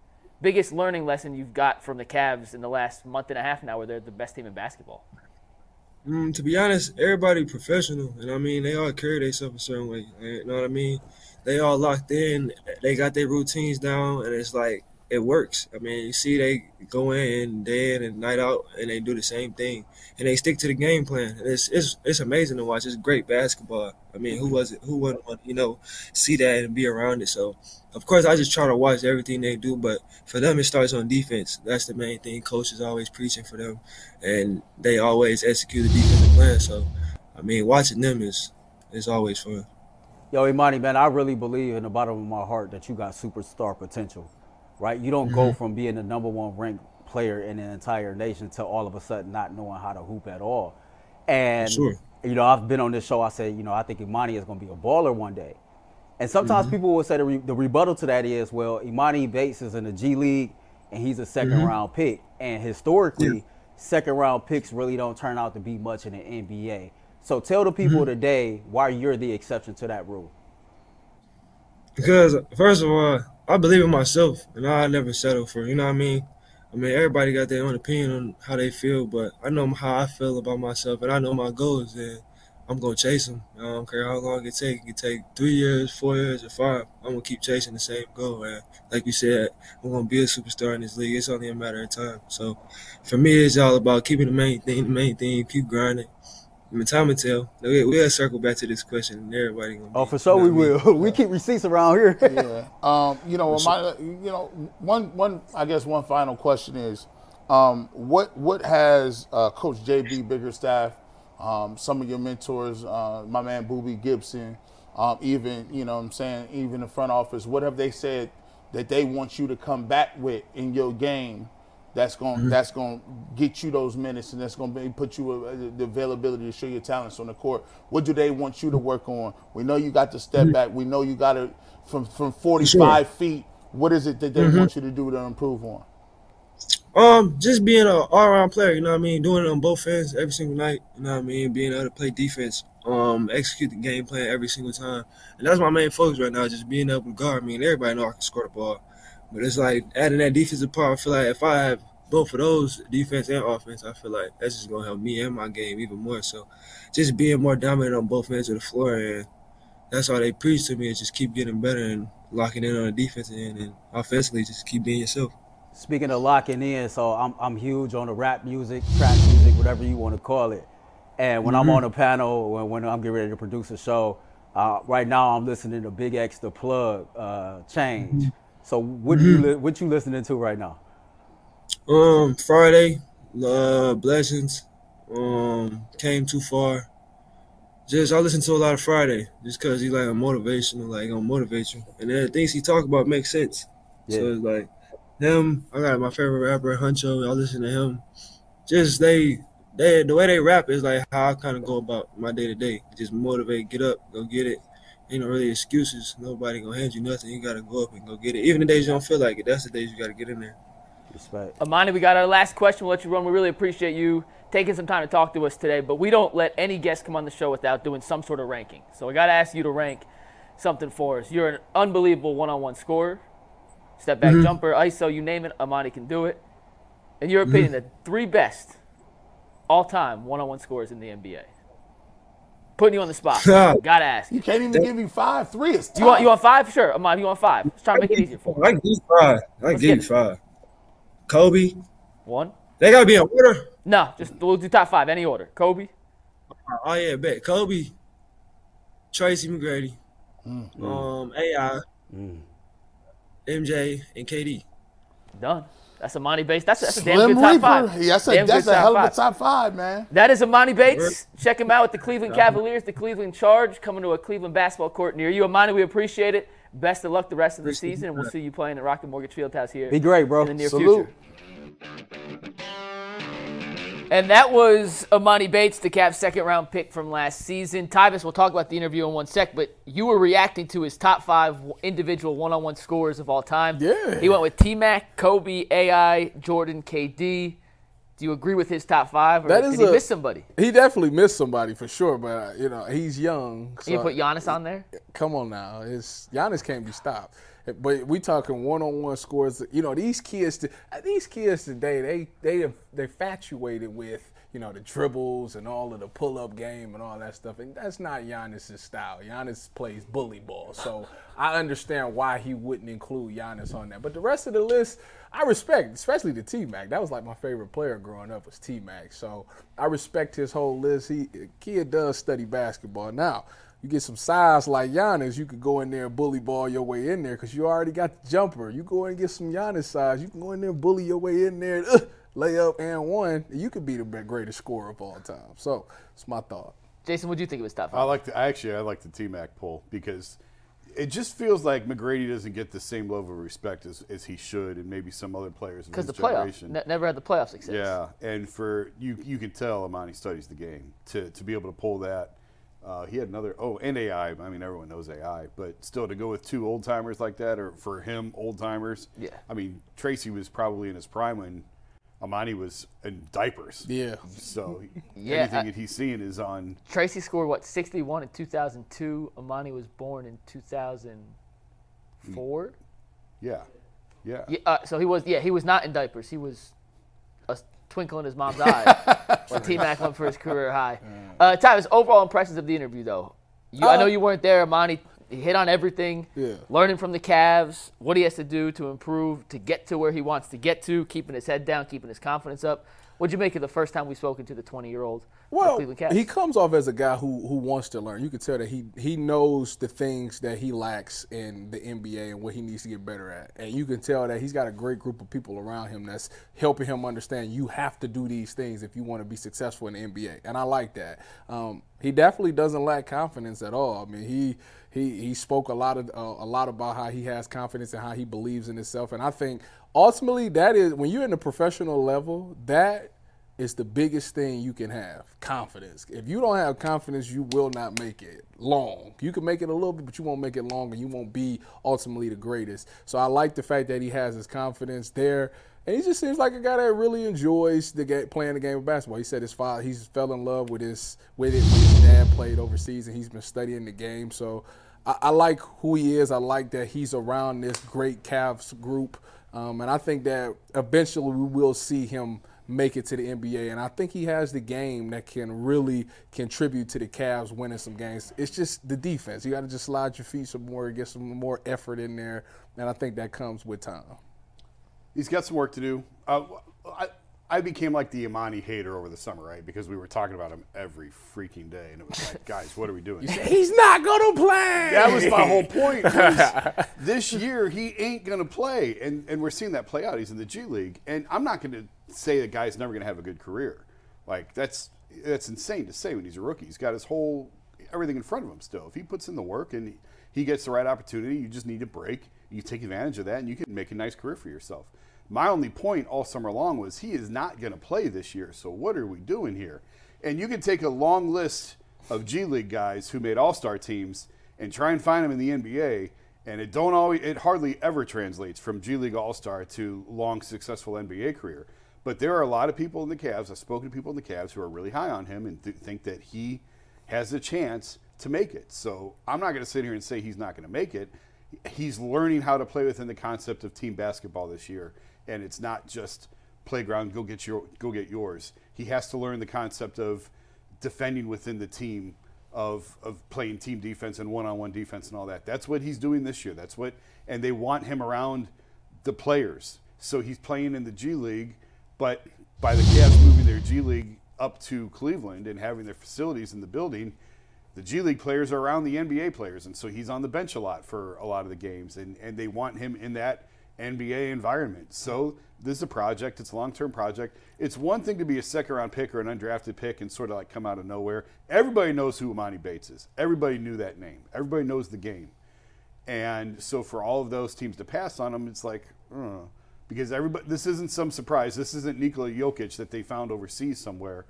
biggest learning lesson you've got from the Cavs in the last month and a half now, where they're the best team in basketball? Mm, to be honest, everybody professional, and I mean they all carry themselves a certain way. You know what I mean? They all locked in. They got their routines down, and it's like it works. I mean, you see they go in day in and night out, and they do the same thing, and they stick to the game plan. It's it's it's amazing to watch. It's great basketball. I mean, who was it? Who wouldn't want you know see that and be around it? So, of course, I just try to watch everything they do. But for them, it starts on defense. That's the main thing. Coach is always preaching for them, and they always execute the defensive plan. So, I mean, watching them is is always fun. Yo, Emoni, man, I really believe in the bottom of my heart that you got superstar potential, right? You don't go mm-hmm. from being the number one ranked player in the entire nation to all of a sudden not knowing how to hoop at all. And Sure. you know, I've been on this show. I said, you know, I think Emoni is going to be a baller one day. And sometimes mm-hmm. people will say the, re- the rebuttal to that is, well, Emoni Bates is in the G League and he's a 2nd mm-hmm. round pick. And historically, second round picks really don't turn out to be much in the NBA. So tell the people today why you're the exception to that rule. Because first of all, I believe in myself, and I never settle for. You know what I mean? I mean, everybody got their own opinion on how they feel, but I know how I feel about myself, and I know my goals, and I'm gonna chase them. I don't care how long it take. It could take three years, four years, or five. I'm gonna keep chasing the same goal. And like you said, I'm gonna be a superstar in this league. It's only a matter of time. So, for me, it's all about keeping the main thing. The main thing, keep grinding. I mean, time will tell. We- We'll circle back to this question, and everybody gonna. Oh, be- for sure you know we what I mean? will. <laughs> we keep receipts around here. <laughs> yeah. Um, you know, my, you know, one, one, I guess one final question is, um, what, what has uh, Coach JB Bickerstaff, um, some of your mentors, uh, my man Booby Gibson, um, even, you know, what I'm saying, even the front office, what have they said that they want you to come back with in your game? That's going that's going to get you those minutes, and that's going to put you uh, the availability to show your talents on the court. What do they want you to work on? We know you got to step back. We know you got to from from 45 feet. What is it that they want you to do to improve on? Um, just being an all around player, you know what I mean? Doing it on both ends every single night, you know what I mean? Being able to play defense, um, execute the game plan every single time. And that's my main focus right now, just being able to guard. I mean, everybody know I can score the ball. But it's like adding that defensive part, I feel like if I have both of those, defense and offense, I feel like that's just gonna help me and my game even more. So just being more dominant on both ends of the floor and that's all they preach to me is just keep getting better and locking in on the defense end and offensively just keep being yourself. Speaking of locking in, so I'm I'm huge on the rap music, trap music, whatever you want to call it. And when I'm on a panel, when, when I'm getting ready to produce a show, uh, right now I'm listening to Big X the Plug, uh, Change. So what you li- what you listening to right now? Um, Friday, uh, Blessings, um, Came Too Far. Just I listen to a lot of Friday, just cause he's like a motivational, like gonna motivate you, and then the things he talk about make sense. So Yeah. it's like him. I got my favorite rapper, Huncho. I listen to him. Just they, they the way they rap is like how I kind of go about my day to day. Just motivate, get up, go get it. Ain't no really excuses. Nobody gonna hand you nothing. You gotta go up and go get it. Even the days you don't feel like it, that's the days you gotta get in there. Respect. Emoni, we got our last question. We'll let you run. We really appreciate you taking some time to talk to us today, but we don't let any guest come on the show without doing some sort of ranking. So I got to ask you to rank something for us. You're an unbelievable one-on-one scorer, step back mm-hmm. jumper, ISO, you name it, Emoni can do it. In your opinion, mm-hmm. the three best all-time one-on-one scorers in the NBA. Putting you on the spot. <laughs> Gotta ask. You You, can't even give me five. Three is tough. you want you want five? Sure, Emoni. You want five? Let's try to make it easier for I you. give you five. I give you get five. Kobe. One. They gotta be in order. No, just we'll do top five, any order. Kobe. Oh yeah, bet. Kobe, Tracy McGrady, um, AI, MJ, and KD. Done. That's Emoni Bates. That's, that's a damn Slim good top Reaper. five. Yeah, that's a, Damn that's a hell of five. a top five, man. That is Emoni Bates. Check him out with the Cleveland Cavaliers, the Cleveland Charge, coming to a Cleveland basketball court near you. Emoni, we appreciate it. Best of luck the rest of the season, and we'll see you playing at Rocket Mortgage Fieldhouse here Be great, bro. in the near Salute. future. And that was Emoni Bates, the Cavs' second round pick from last season. Tyvis, we'll talk about the interview in one sec, but you were reacting to his top five individual one on one scores of all time. Yeah. He went with T Mac, Kobe, AI, Jordan, KD. Do you agree with his top five, or That did he a- miss somebody? He definitely missed somebody for sure, but uh, you know he's young. You so- put Giannis on there? come on now, it's Giannis can't be stopped. But we talking one-on-one scores. You know these kids, these kids today, they they they infatuated with you know the dribbles and all of the pull-up game and all that stuff, and that's not Giannis's style. Giannis plays bully ball, so I understand why he wouldn't include Giannis on that. But the rest of the list, I respect, especially the T Mac. That was like my favorite player growing up was T Mac. So I respect his whole list. He kid does study basketball now you get some size like Giannis, you could go in there and bully ball your way in there because you already got the jumper. You go in and get some Giannis size, you can go in there and bully your way in there, and, uh, lay up and one. You could be the greatest scorer of all time. So it's my thought. Jason, what do you think it was tough? I like the actually I like the T Mac pull because it just feels like McGrady doesn't get the same level of respect as, as he should, and maybe some other players in Because his the playoffs generation. ne- never had the playoff success. Yeah, and for you, you can tell Emoni studies the game to to be able to pull that. Uh, he had another oh and AI. I mean everyone knows AI, but still to go with two old timers like that, or for him old timers. Yeah. I mean Tracy was probably in his prime when Emoni was in diapers. Yeah. So <laughs> Yeah, anything I- that he's seeing is on. Tracy scored what 61 in 2002. Emoni was born in 2004. Yeah, yeah. Yeah, uh, so he was yeah he was not in diapers. He was a twinkle in his mom's eye <laughs> when T Mac went for his career high. Uh, Tyvis, overall impressions of the interview though. You, I know you weren't there. Emoni he hit on everything. Yeah. Learning from the Cavs, what he has to do to improve to get to where he wants to get to, keeping his head down, keeping his confidence up. What'd you make of the first time we spoken to the 20 year old Well, Cleveland Cavs? he comes off as a guy who who wants to learn. You can tell that he he knows the things that he lacks in the NBA and what he needs to get better at. And you can tell that he's got a great group of people around him that's helping him understand you have to do these things if you want to be successful in the NBA. And I like that. Um, he definitely doesn't lack confidence at all. I mean, he he he spoke a lot of uh, a lot about how he has confidence and how he believes in himself. And I think ultimately that is when you're in the professional level, that is the biggest thing you can have confidence. If you don't have confidence, you will not make it long. You can make it a little bit, but you won't make it long, and you won't be ultimately the greatest. So I like the fact that he has his confidence there. And he just seems like a guy that really enjoys the game, playing the game of basketball. He said his father, he's fell in love with his with it. His dad played overseas, and he's been studying the game. So I, I like who he is. I like that he's around this great Cavs group, um, and I think that eventually we will see him make it to the NBA. And I think he has the game that can really contribute to the Cavs winning some games. It's just the defense. You got to just slide your feet some more, get some more effort in there, and I think that comes with time. He's got some work to do. Uh, I, I became like the Emoni hater over the summer, right? Because we were talking about him every freaking day, and it was like, <laughs> guys, what are we doing? He's not gonna play. That was my whole point. <laughs> this year he ain't gonna play, and and we're seeing that play out. He's in the G League, and I'm not gonna say the guy's never gonna have a good career. Like that's that's insane to say when he's a rookie. He's got his whole everything in front of him still. If he puts in the work and he gets the right opportunity, you just need to break. You take advantage of that, and you can make a nice career for yourself. My only point all summer long was he is not going to play this year. So what are we doing here? And you can take a long list of G League guys who made All Star teams and try and find them in the NBA, and it don't always, it hardly ever translates from G League All Star to long successful NBA career. But there are a lot of people in the Cavs. I've spoken to people in the Cavs who are really high on him and th- think that he has a chance to make it. So I'm not going to sit here and say he's not going to make it. He's learning how to play within the concept of team basketball this year, and it's not just playground. Go get your go get yours. He has to learn the concept of defending within the team, of of playing team defense and one on one defense and all that. That's what he's doing this year. That's what, and they want him around the players. So he's playing in the G League, but by the Cavs moving their G League up to Cleveland and having their facilities in the building, the G League players are around the NBA players, and so he's on the bench a lot for a lot of the games, and, and they want him in that NBA environment. So this is a project; it's a long-term project. It's one thing to be a second-round pick or an undrafted pick and sort of like come out of nowhere. Everybody knows who Emoni Bates is. Everybody knew that name. Everybody knows the game, and so for all of those teams to pass on him, it's like, uh. because everybody. This isn't some surprise. This isn't Nikola Jokic that they found overseas somewhere.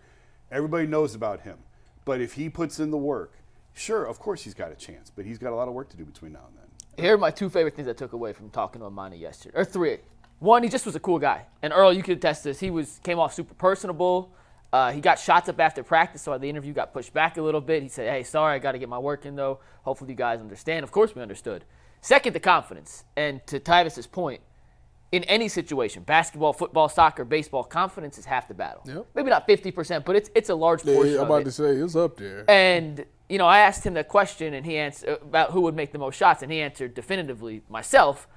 Everybody knows about him, but if he puts in the work, sure, of course he's got a chance. But he's got a lot of work to do between now and then. Here are my two favorite things I took away from talking to Emoni yesterday, or three. One, he just was a cool guy, and Earl, you could attest to this. He was came off super personable. Uh, he got shots up after practice, so the interview got pushed back a little bit. He said, "Hey, sorry, I got to get my work in though. Hopefully, you guys understand." Of course, we understood. Second, the confidence, and to Tyvis's point, in any situation, basketball, football, soccer, baseball, confidence is half the battle. Yep. Maybe not fifty percent, but it's it's a large Yeah, portion. I'm of about to say it's up there. And you know, I asked him that question, and he answered about who would make the most shots, and he answered definitively myself.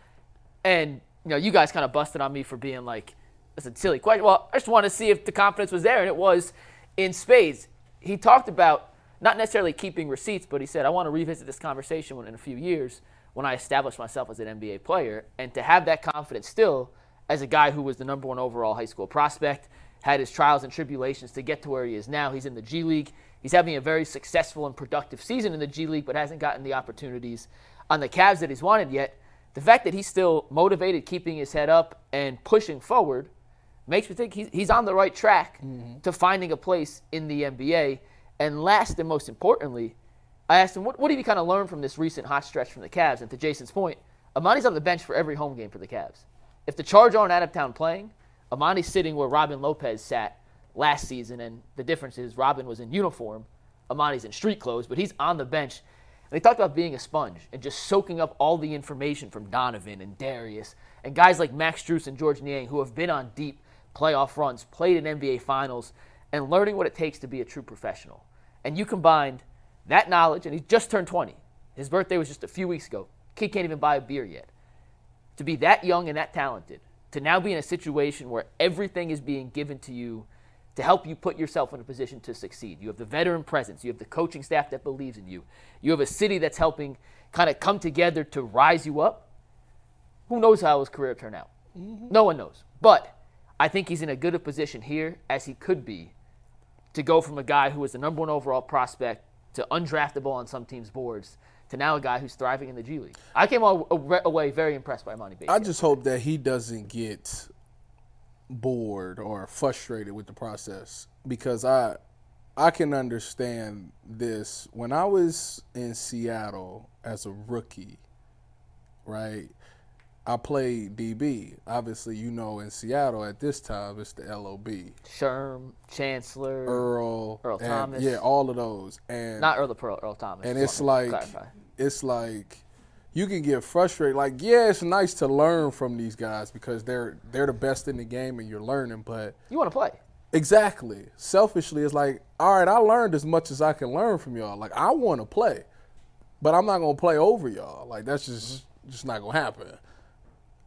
And you know, you guys kind of busted on me for being like, "That's a silly question." Well, I just want to see if the confidence was there, and it was in spades. He talked about not necessarily keeping receipts, but he said, "I want to revisit this conversation in a few years when I establish myself as an NBA player, and to have that confidence still as a guy who was the number one overall high school prospect." Had his trials and tribulations to get to where he is now. He's in the G League. He's having a very successful and productive season in the G League, but hasn't gotten the opportunities on the Cavs that he's wanted yet. The fact that he's still motivated, keeping his head up, and pushing forward makes me think he's, he's on the right track mm-hmm. to finding a place in the NBA. And last and most importantly, I asked him, what, what have you kind of learned from this recent hot stretch from the Cavs? And to Jason's point, Emoni's on the bench for every home game for the Cavs. If the Charge aren't out of town playing, Emoni's sitting where Robin Lopez sat last season, and the difference is Robin was in uniform, Emoni's in street clothes, but he's on the bench. And they talked about being a sponge and just soaking up all the information from Donovan and Darius and guys like Max Strus and George Niang who have been on deep playoff runs, played in NBA finals, and learning what it takes to be a true professional. And you combined that knowledge, and he just turned 20. His birthday was just a few weeks ago. Kid can't even buy a beer yet. To be that young and that talented, to now be in a situation where everything is being given to you to help you put yourself in a position to succeed. You have the veteran presence, you have the coaching staff that believes in you, you have a city that's helping kind of come together to rise you up. Who knows how his career turned out? Mm-hmm. No one knows. But I think he's in a good a position here as he could be to go from a guy who was the number one overall prospect to undraftable on some teams' boards to now a guy who's thriving in the G League. I came aw- away very impressed by Emoni Bates. I just hope that he doesn't get bored or frustrated with the process because I I can understand this. When I was in Seattle as a rookie, right? I played DB. Obviously, you know, in Seattle at this time, it's the LOB. Sherm, Chancellor, Earl, Earl Thomas. yeah, all of those, and not Earl the Pearl, Earl Thomas. and it's like clarify. It's like you can get frustrated. Like, yeah, it's nice to learn from these guys because they're they're the best in the game and you're learning. But you want to play. exactly, selfishly, it's like, all right, I learned as much as I can learn from y'all. Like, I want to play, but I'm not gonna play over y'all. Like, that's just just not gonna happen.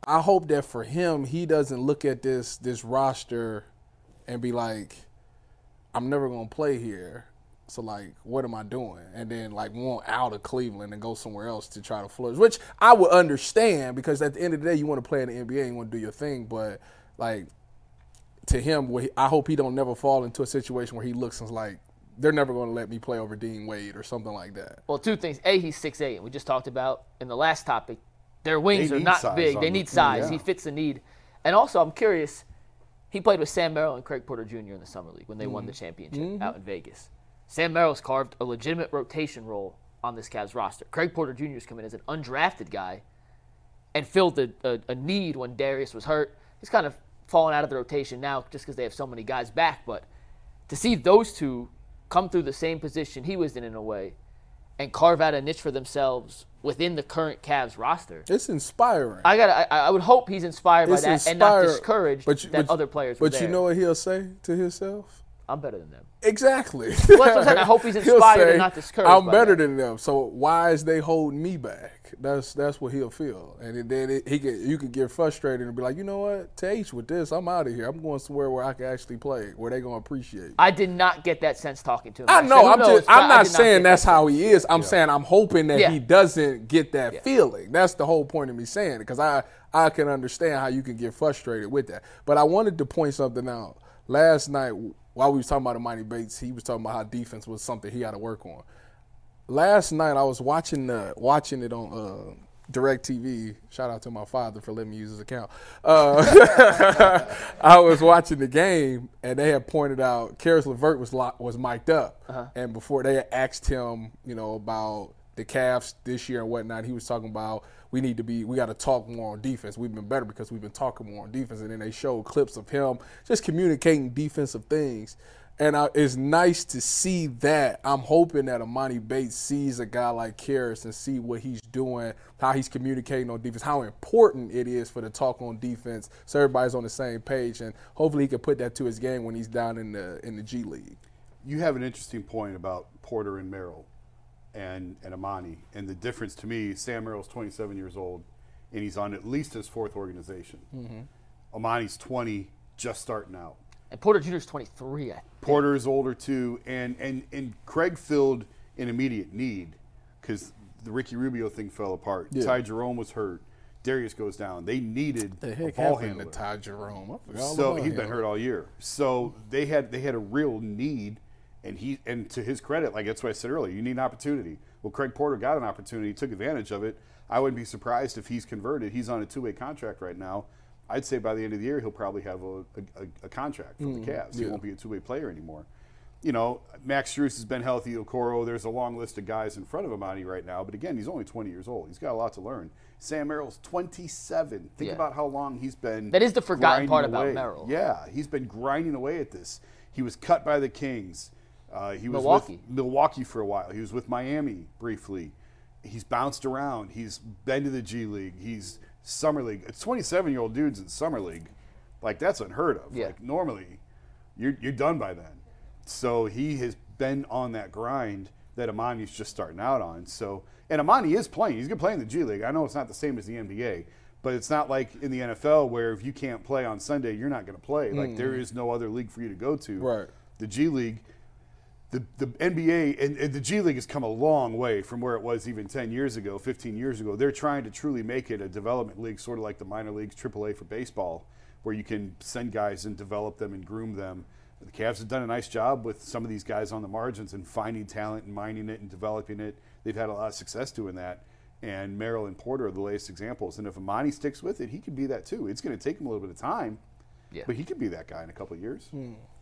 I hope that for him, he doesn't look at this this roster and be like, I'm never gonna play here. So like, what am I doing? And then like want out of Cleveland and go somewhere else to try to flourish, which I would understand because at the end of the day, you want to play in the NBA, you want to do your thing. But like to him, I hope he don't never fall into a situation where he looks and is like, they're never going to let me play over Dean Wade or something like that. Well, two things. A, he's 6'8", and we just talked about in the last topic, their wings They are not big. They need size. yeah. He fits the need. And also, I'm curious, he played with Sam Merrill and Craig Porter Jr. in the Summer League when they won the Mm-hmm. championship out in Vegas. Sam Merrill's carved a legitimate rotation role on this Cavs roster. Craig Porter Jr.'s come in as an undrafted guy and filled a, a, a need when Darius was hurt. He's kind of fallen out of the rotation now just because they have so many guys back. But to see those two come through the same position he was in in a way and carve out a niche for themselves within the current Cavs roster. It's inspiring. I got. I, I would hope he's inspired by it's that and not discouraged but you- that but- other players. But you know what he'll say to himself? I'm better than them. Exactly. Well, that's what I'm saying. I hope he's <laughs> He'll inspired and not discouraged I'm by better that." than them, so why is they holding me back? That's that's what he'll feel, and then it, he could you could get frustrated and be like, you know what, to H with this, I'm out of here. I'm going somewhere where I can actually play, where they're gonna appreciate. me. I did not get that sense talking to him. I said, know. who I'm just. I'm not saying get that's that how he is. I'm saying I'm hoping that Yeah. he doesn't get that Yeah. feeling. That's the whole point of me saying it because I I can understand how you can get frustrated with that. But I wanted to point something out. Last night while we was talking about Emoni Bates, he was talking about how defense was something he had to work on. Last night I was watching the watching it on uh, TV. Shout out to my father for letting me use his account. Uh, <laughs> I was watching the game, and they had pointed out Caris LeVert was lock, was mic'd up, and before they had asked him, you know, about the Cavs this year and whatnot, he was talking about we need to be, we got to talk more on defense. We've been better because we've been talking more on defense, and then they showed clips of him just communicating defensive things. And I, it's nice to see that. I'm hoping that Emoni Bates sees a guy like Caris and see what he's doing, how he's communicating on defense, how important it is for the talk on defense, so everybody's on the same page. And hopefully, he can put that to his game when he's down in the in the G League. You have an interesting point about Porter and Merrill and, and Emoni. And the difference to me, Sam Merrill's 27 years old, and he's on at least his fourth organization. Mm-hmm. Emoni's 20, just starting out. And Porter Jr. is 23. I Porter is older too, and and and Craig filled an immediate need because the Ricky Rubio thing fell apart. Ty Jerome was hurt. Darius goes down. They needed The a heck ball happened to handler. Ty Jerome? I So about he's been hurt all year. So they had they had a real need, and he and to his credit, like that's what I said earlier, you need an opportunity. Well, Craig Porter got an opportunity, took advantage of it. I wouldn't be surprised if he's converted. He's on a two way contract right now. I'd say by the end of the year he'll probably have a, a, a contract from the mm. Cavs. He won't be a two way player anymore. You know, Max Strus has been healthy. Okoro, there's a long list of guys in front of Emoni right now. But again, he's only 20 years old. He's got a lot to learn. Sam Merrill's 27. Think Yeah. about how long he's been. That is the forgotten part about. Merrill. Yeah, he's been grinding away at this. He was cut by the Kings. Uh, he was Milwaukee. with Milwaukee for a while. He was with Miami briefly. He's bounced around. He's been to the G League. He's summer league. It's 27 year old dudes in summer league. Like that's unheard of. Yeah. Like normally, you're you're done by then. So he has been on that grind that Emoni's just starting out on. So and Emoni is playing. He's gonna play in the G League. I know it's not the same as the NBA, but it's not like in the NFL where if you can't play on Sunday, you're not gonna play. Like there is no other league for you to go to. Right. The G League the, the NBA and, and the G League has come a long way from where it was even 10 years ago, 15 years ago. They're trying to truly make it a development league, sort of like the minor leagues, AAA for baseball, where you can send guys and develop them and groom them. The Cavs have done a nice job with some of these guys on the margins and finding talent and mining it and developing it. They've had a lot of success doing that. And Merrill Porter are the latest examples. And if Emoni sticks with it, he could be that too. It's going to take him a little bit of time, Yeah. but he could be that guy in a couple of years.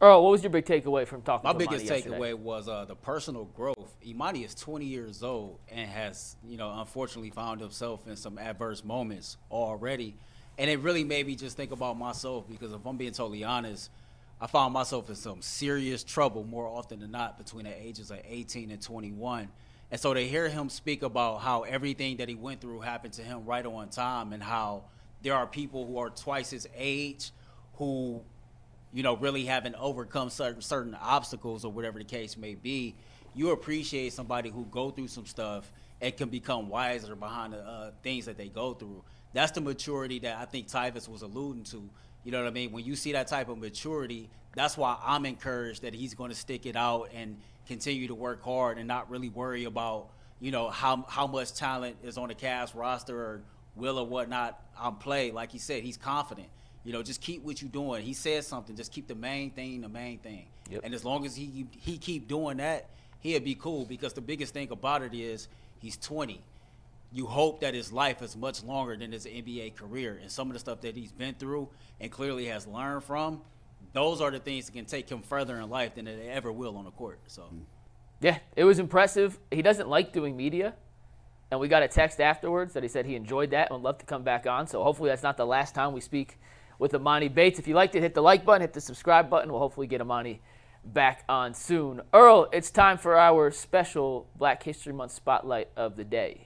Earl, what was your big takeaway from talking My to biggest takeaway was uh, the personal growth. Emoni is 20 years old and has, you know, unfortunately found himself in some adverse moments already. And it really made me just think about myself because if I'm being totally honest, I found myself in some serious trouble more often than not between the ages of 18 and 21. And so to hear him speak about how everything that he went through happened to him right on time and how there are people who are twice his age who you know, really haven't overcome certain certain obstacles or whatever the case may be, you appreciate somebody who go through some stuff and can become wiser behind the uh, things that they go through. That's the maturity that I think Tyvis was alluding to. You know what I mean? When you see that type of maturity, that's why I'm encouraged that he's going to stick it out and continue to work hard and not really worry about, you know, how how much talent is on the Cavs roster or will or whatnot on play. Like he said, he's confident. You know, just keep what you're doing. He says something. Just keep the main thing the main thing. Yep. And as long as he he keep doing that, he'll be cool. Because the biggest thing about it is he's 20. You hope that his life is much longer than his NBA career, and some of the stuff that he's been through and clearly has learned from. Those are the things that can take him further in life than it ever will on the court. So. Mm-hmm. Yeah, it was impressive. He doesn't like doing media. And we got a text afterwards that he said he enjoyed that and would love to come back on. So hopefully that's not the last time we speak with Emoni Bates. If you liked it, hit the like button, hit the subscribe button. We'll hopefully get Emoni back on soon. Earl, it's time for our special Black History Month spotlight of the day.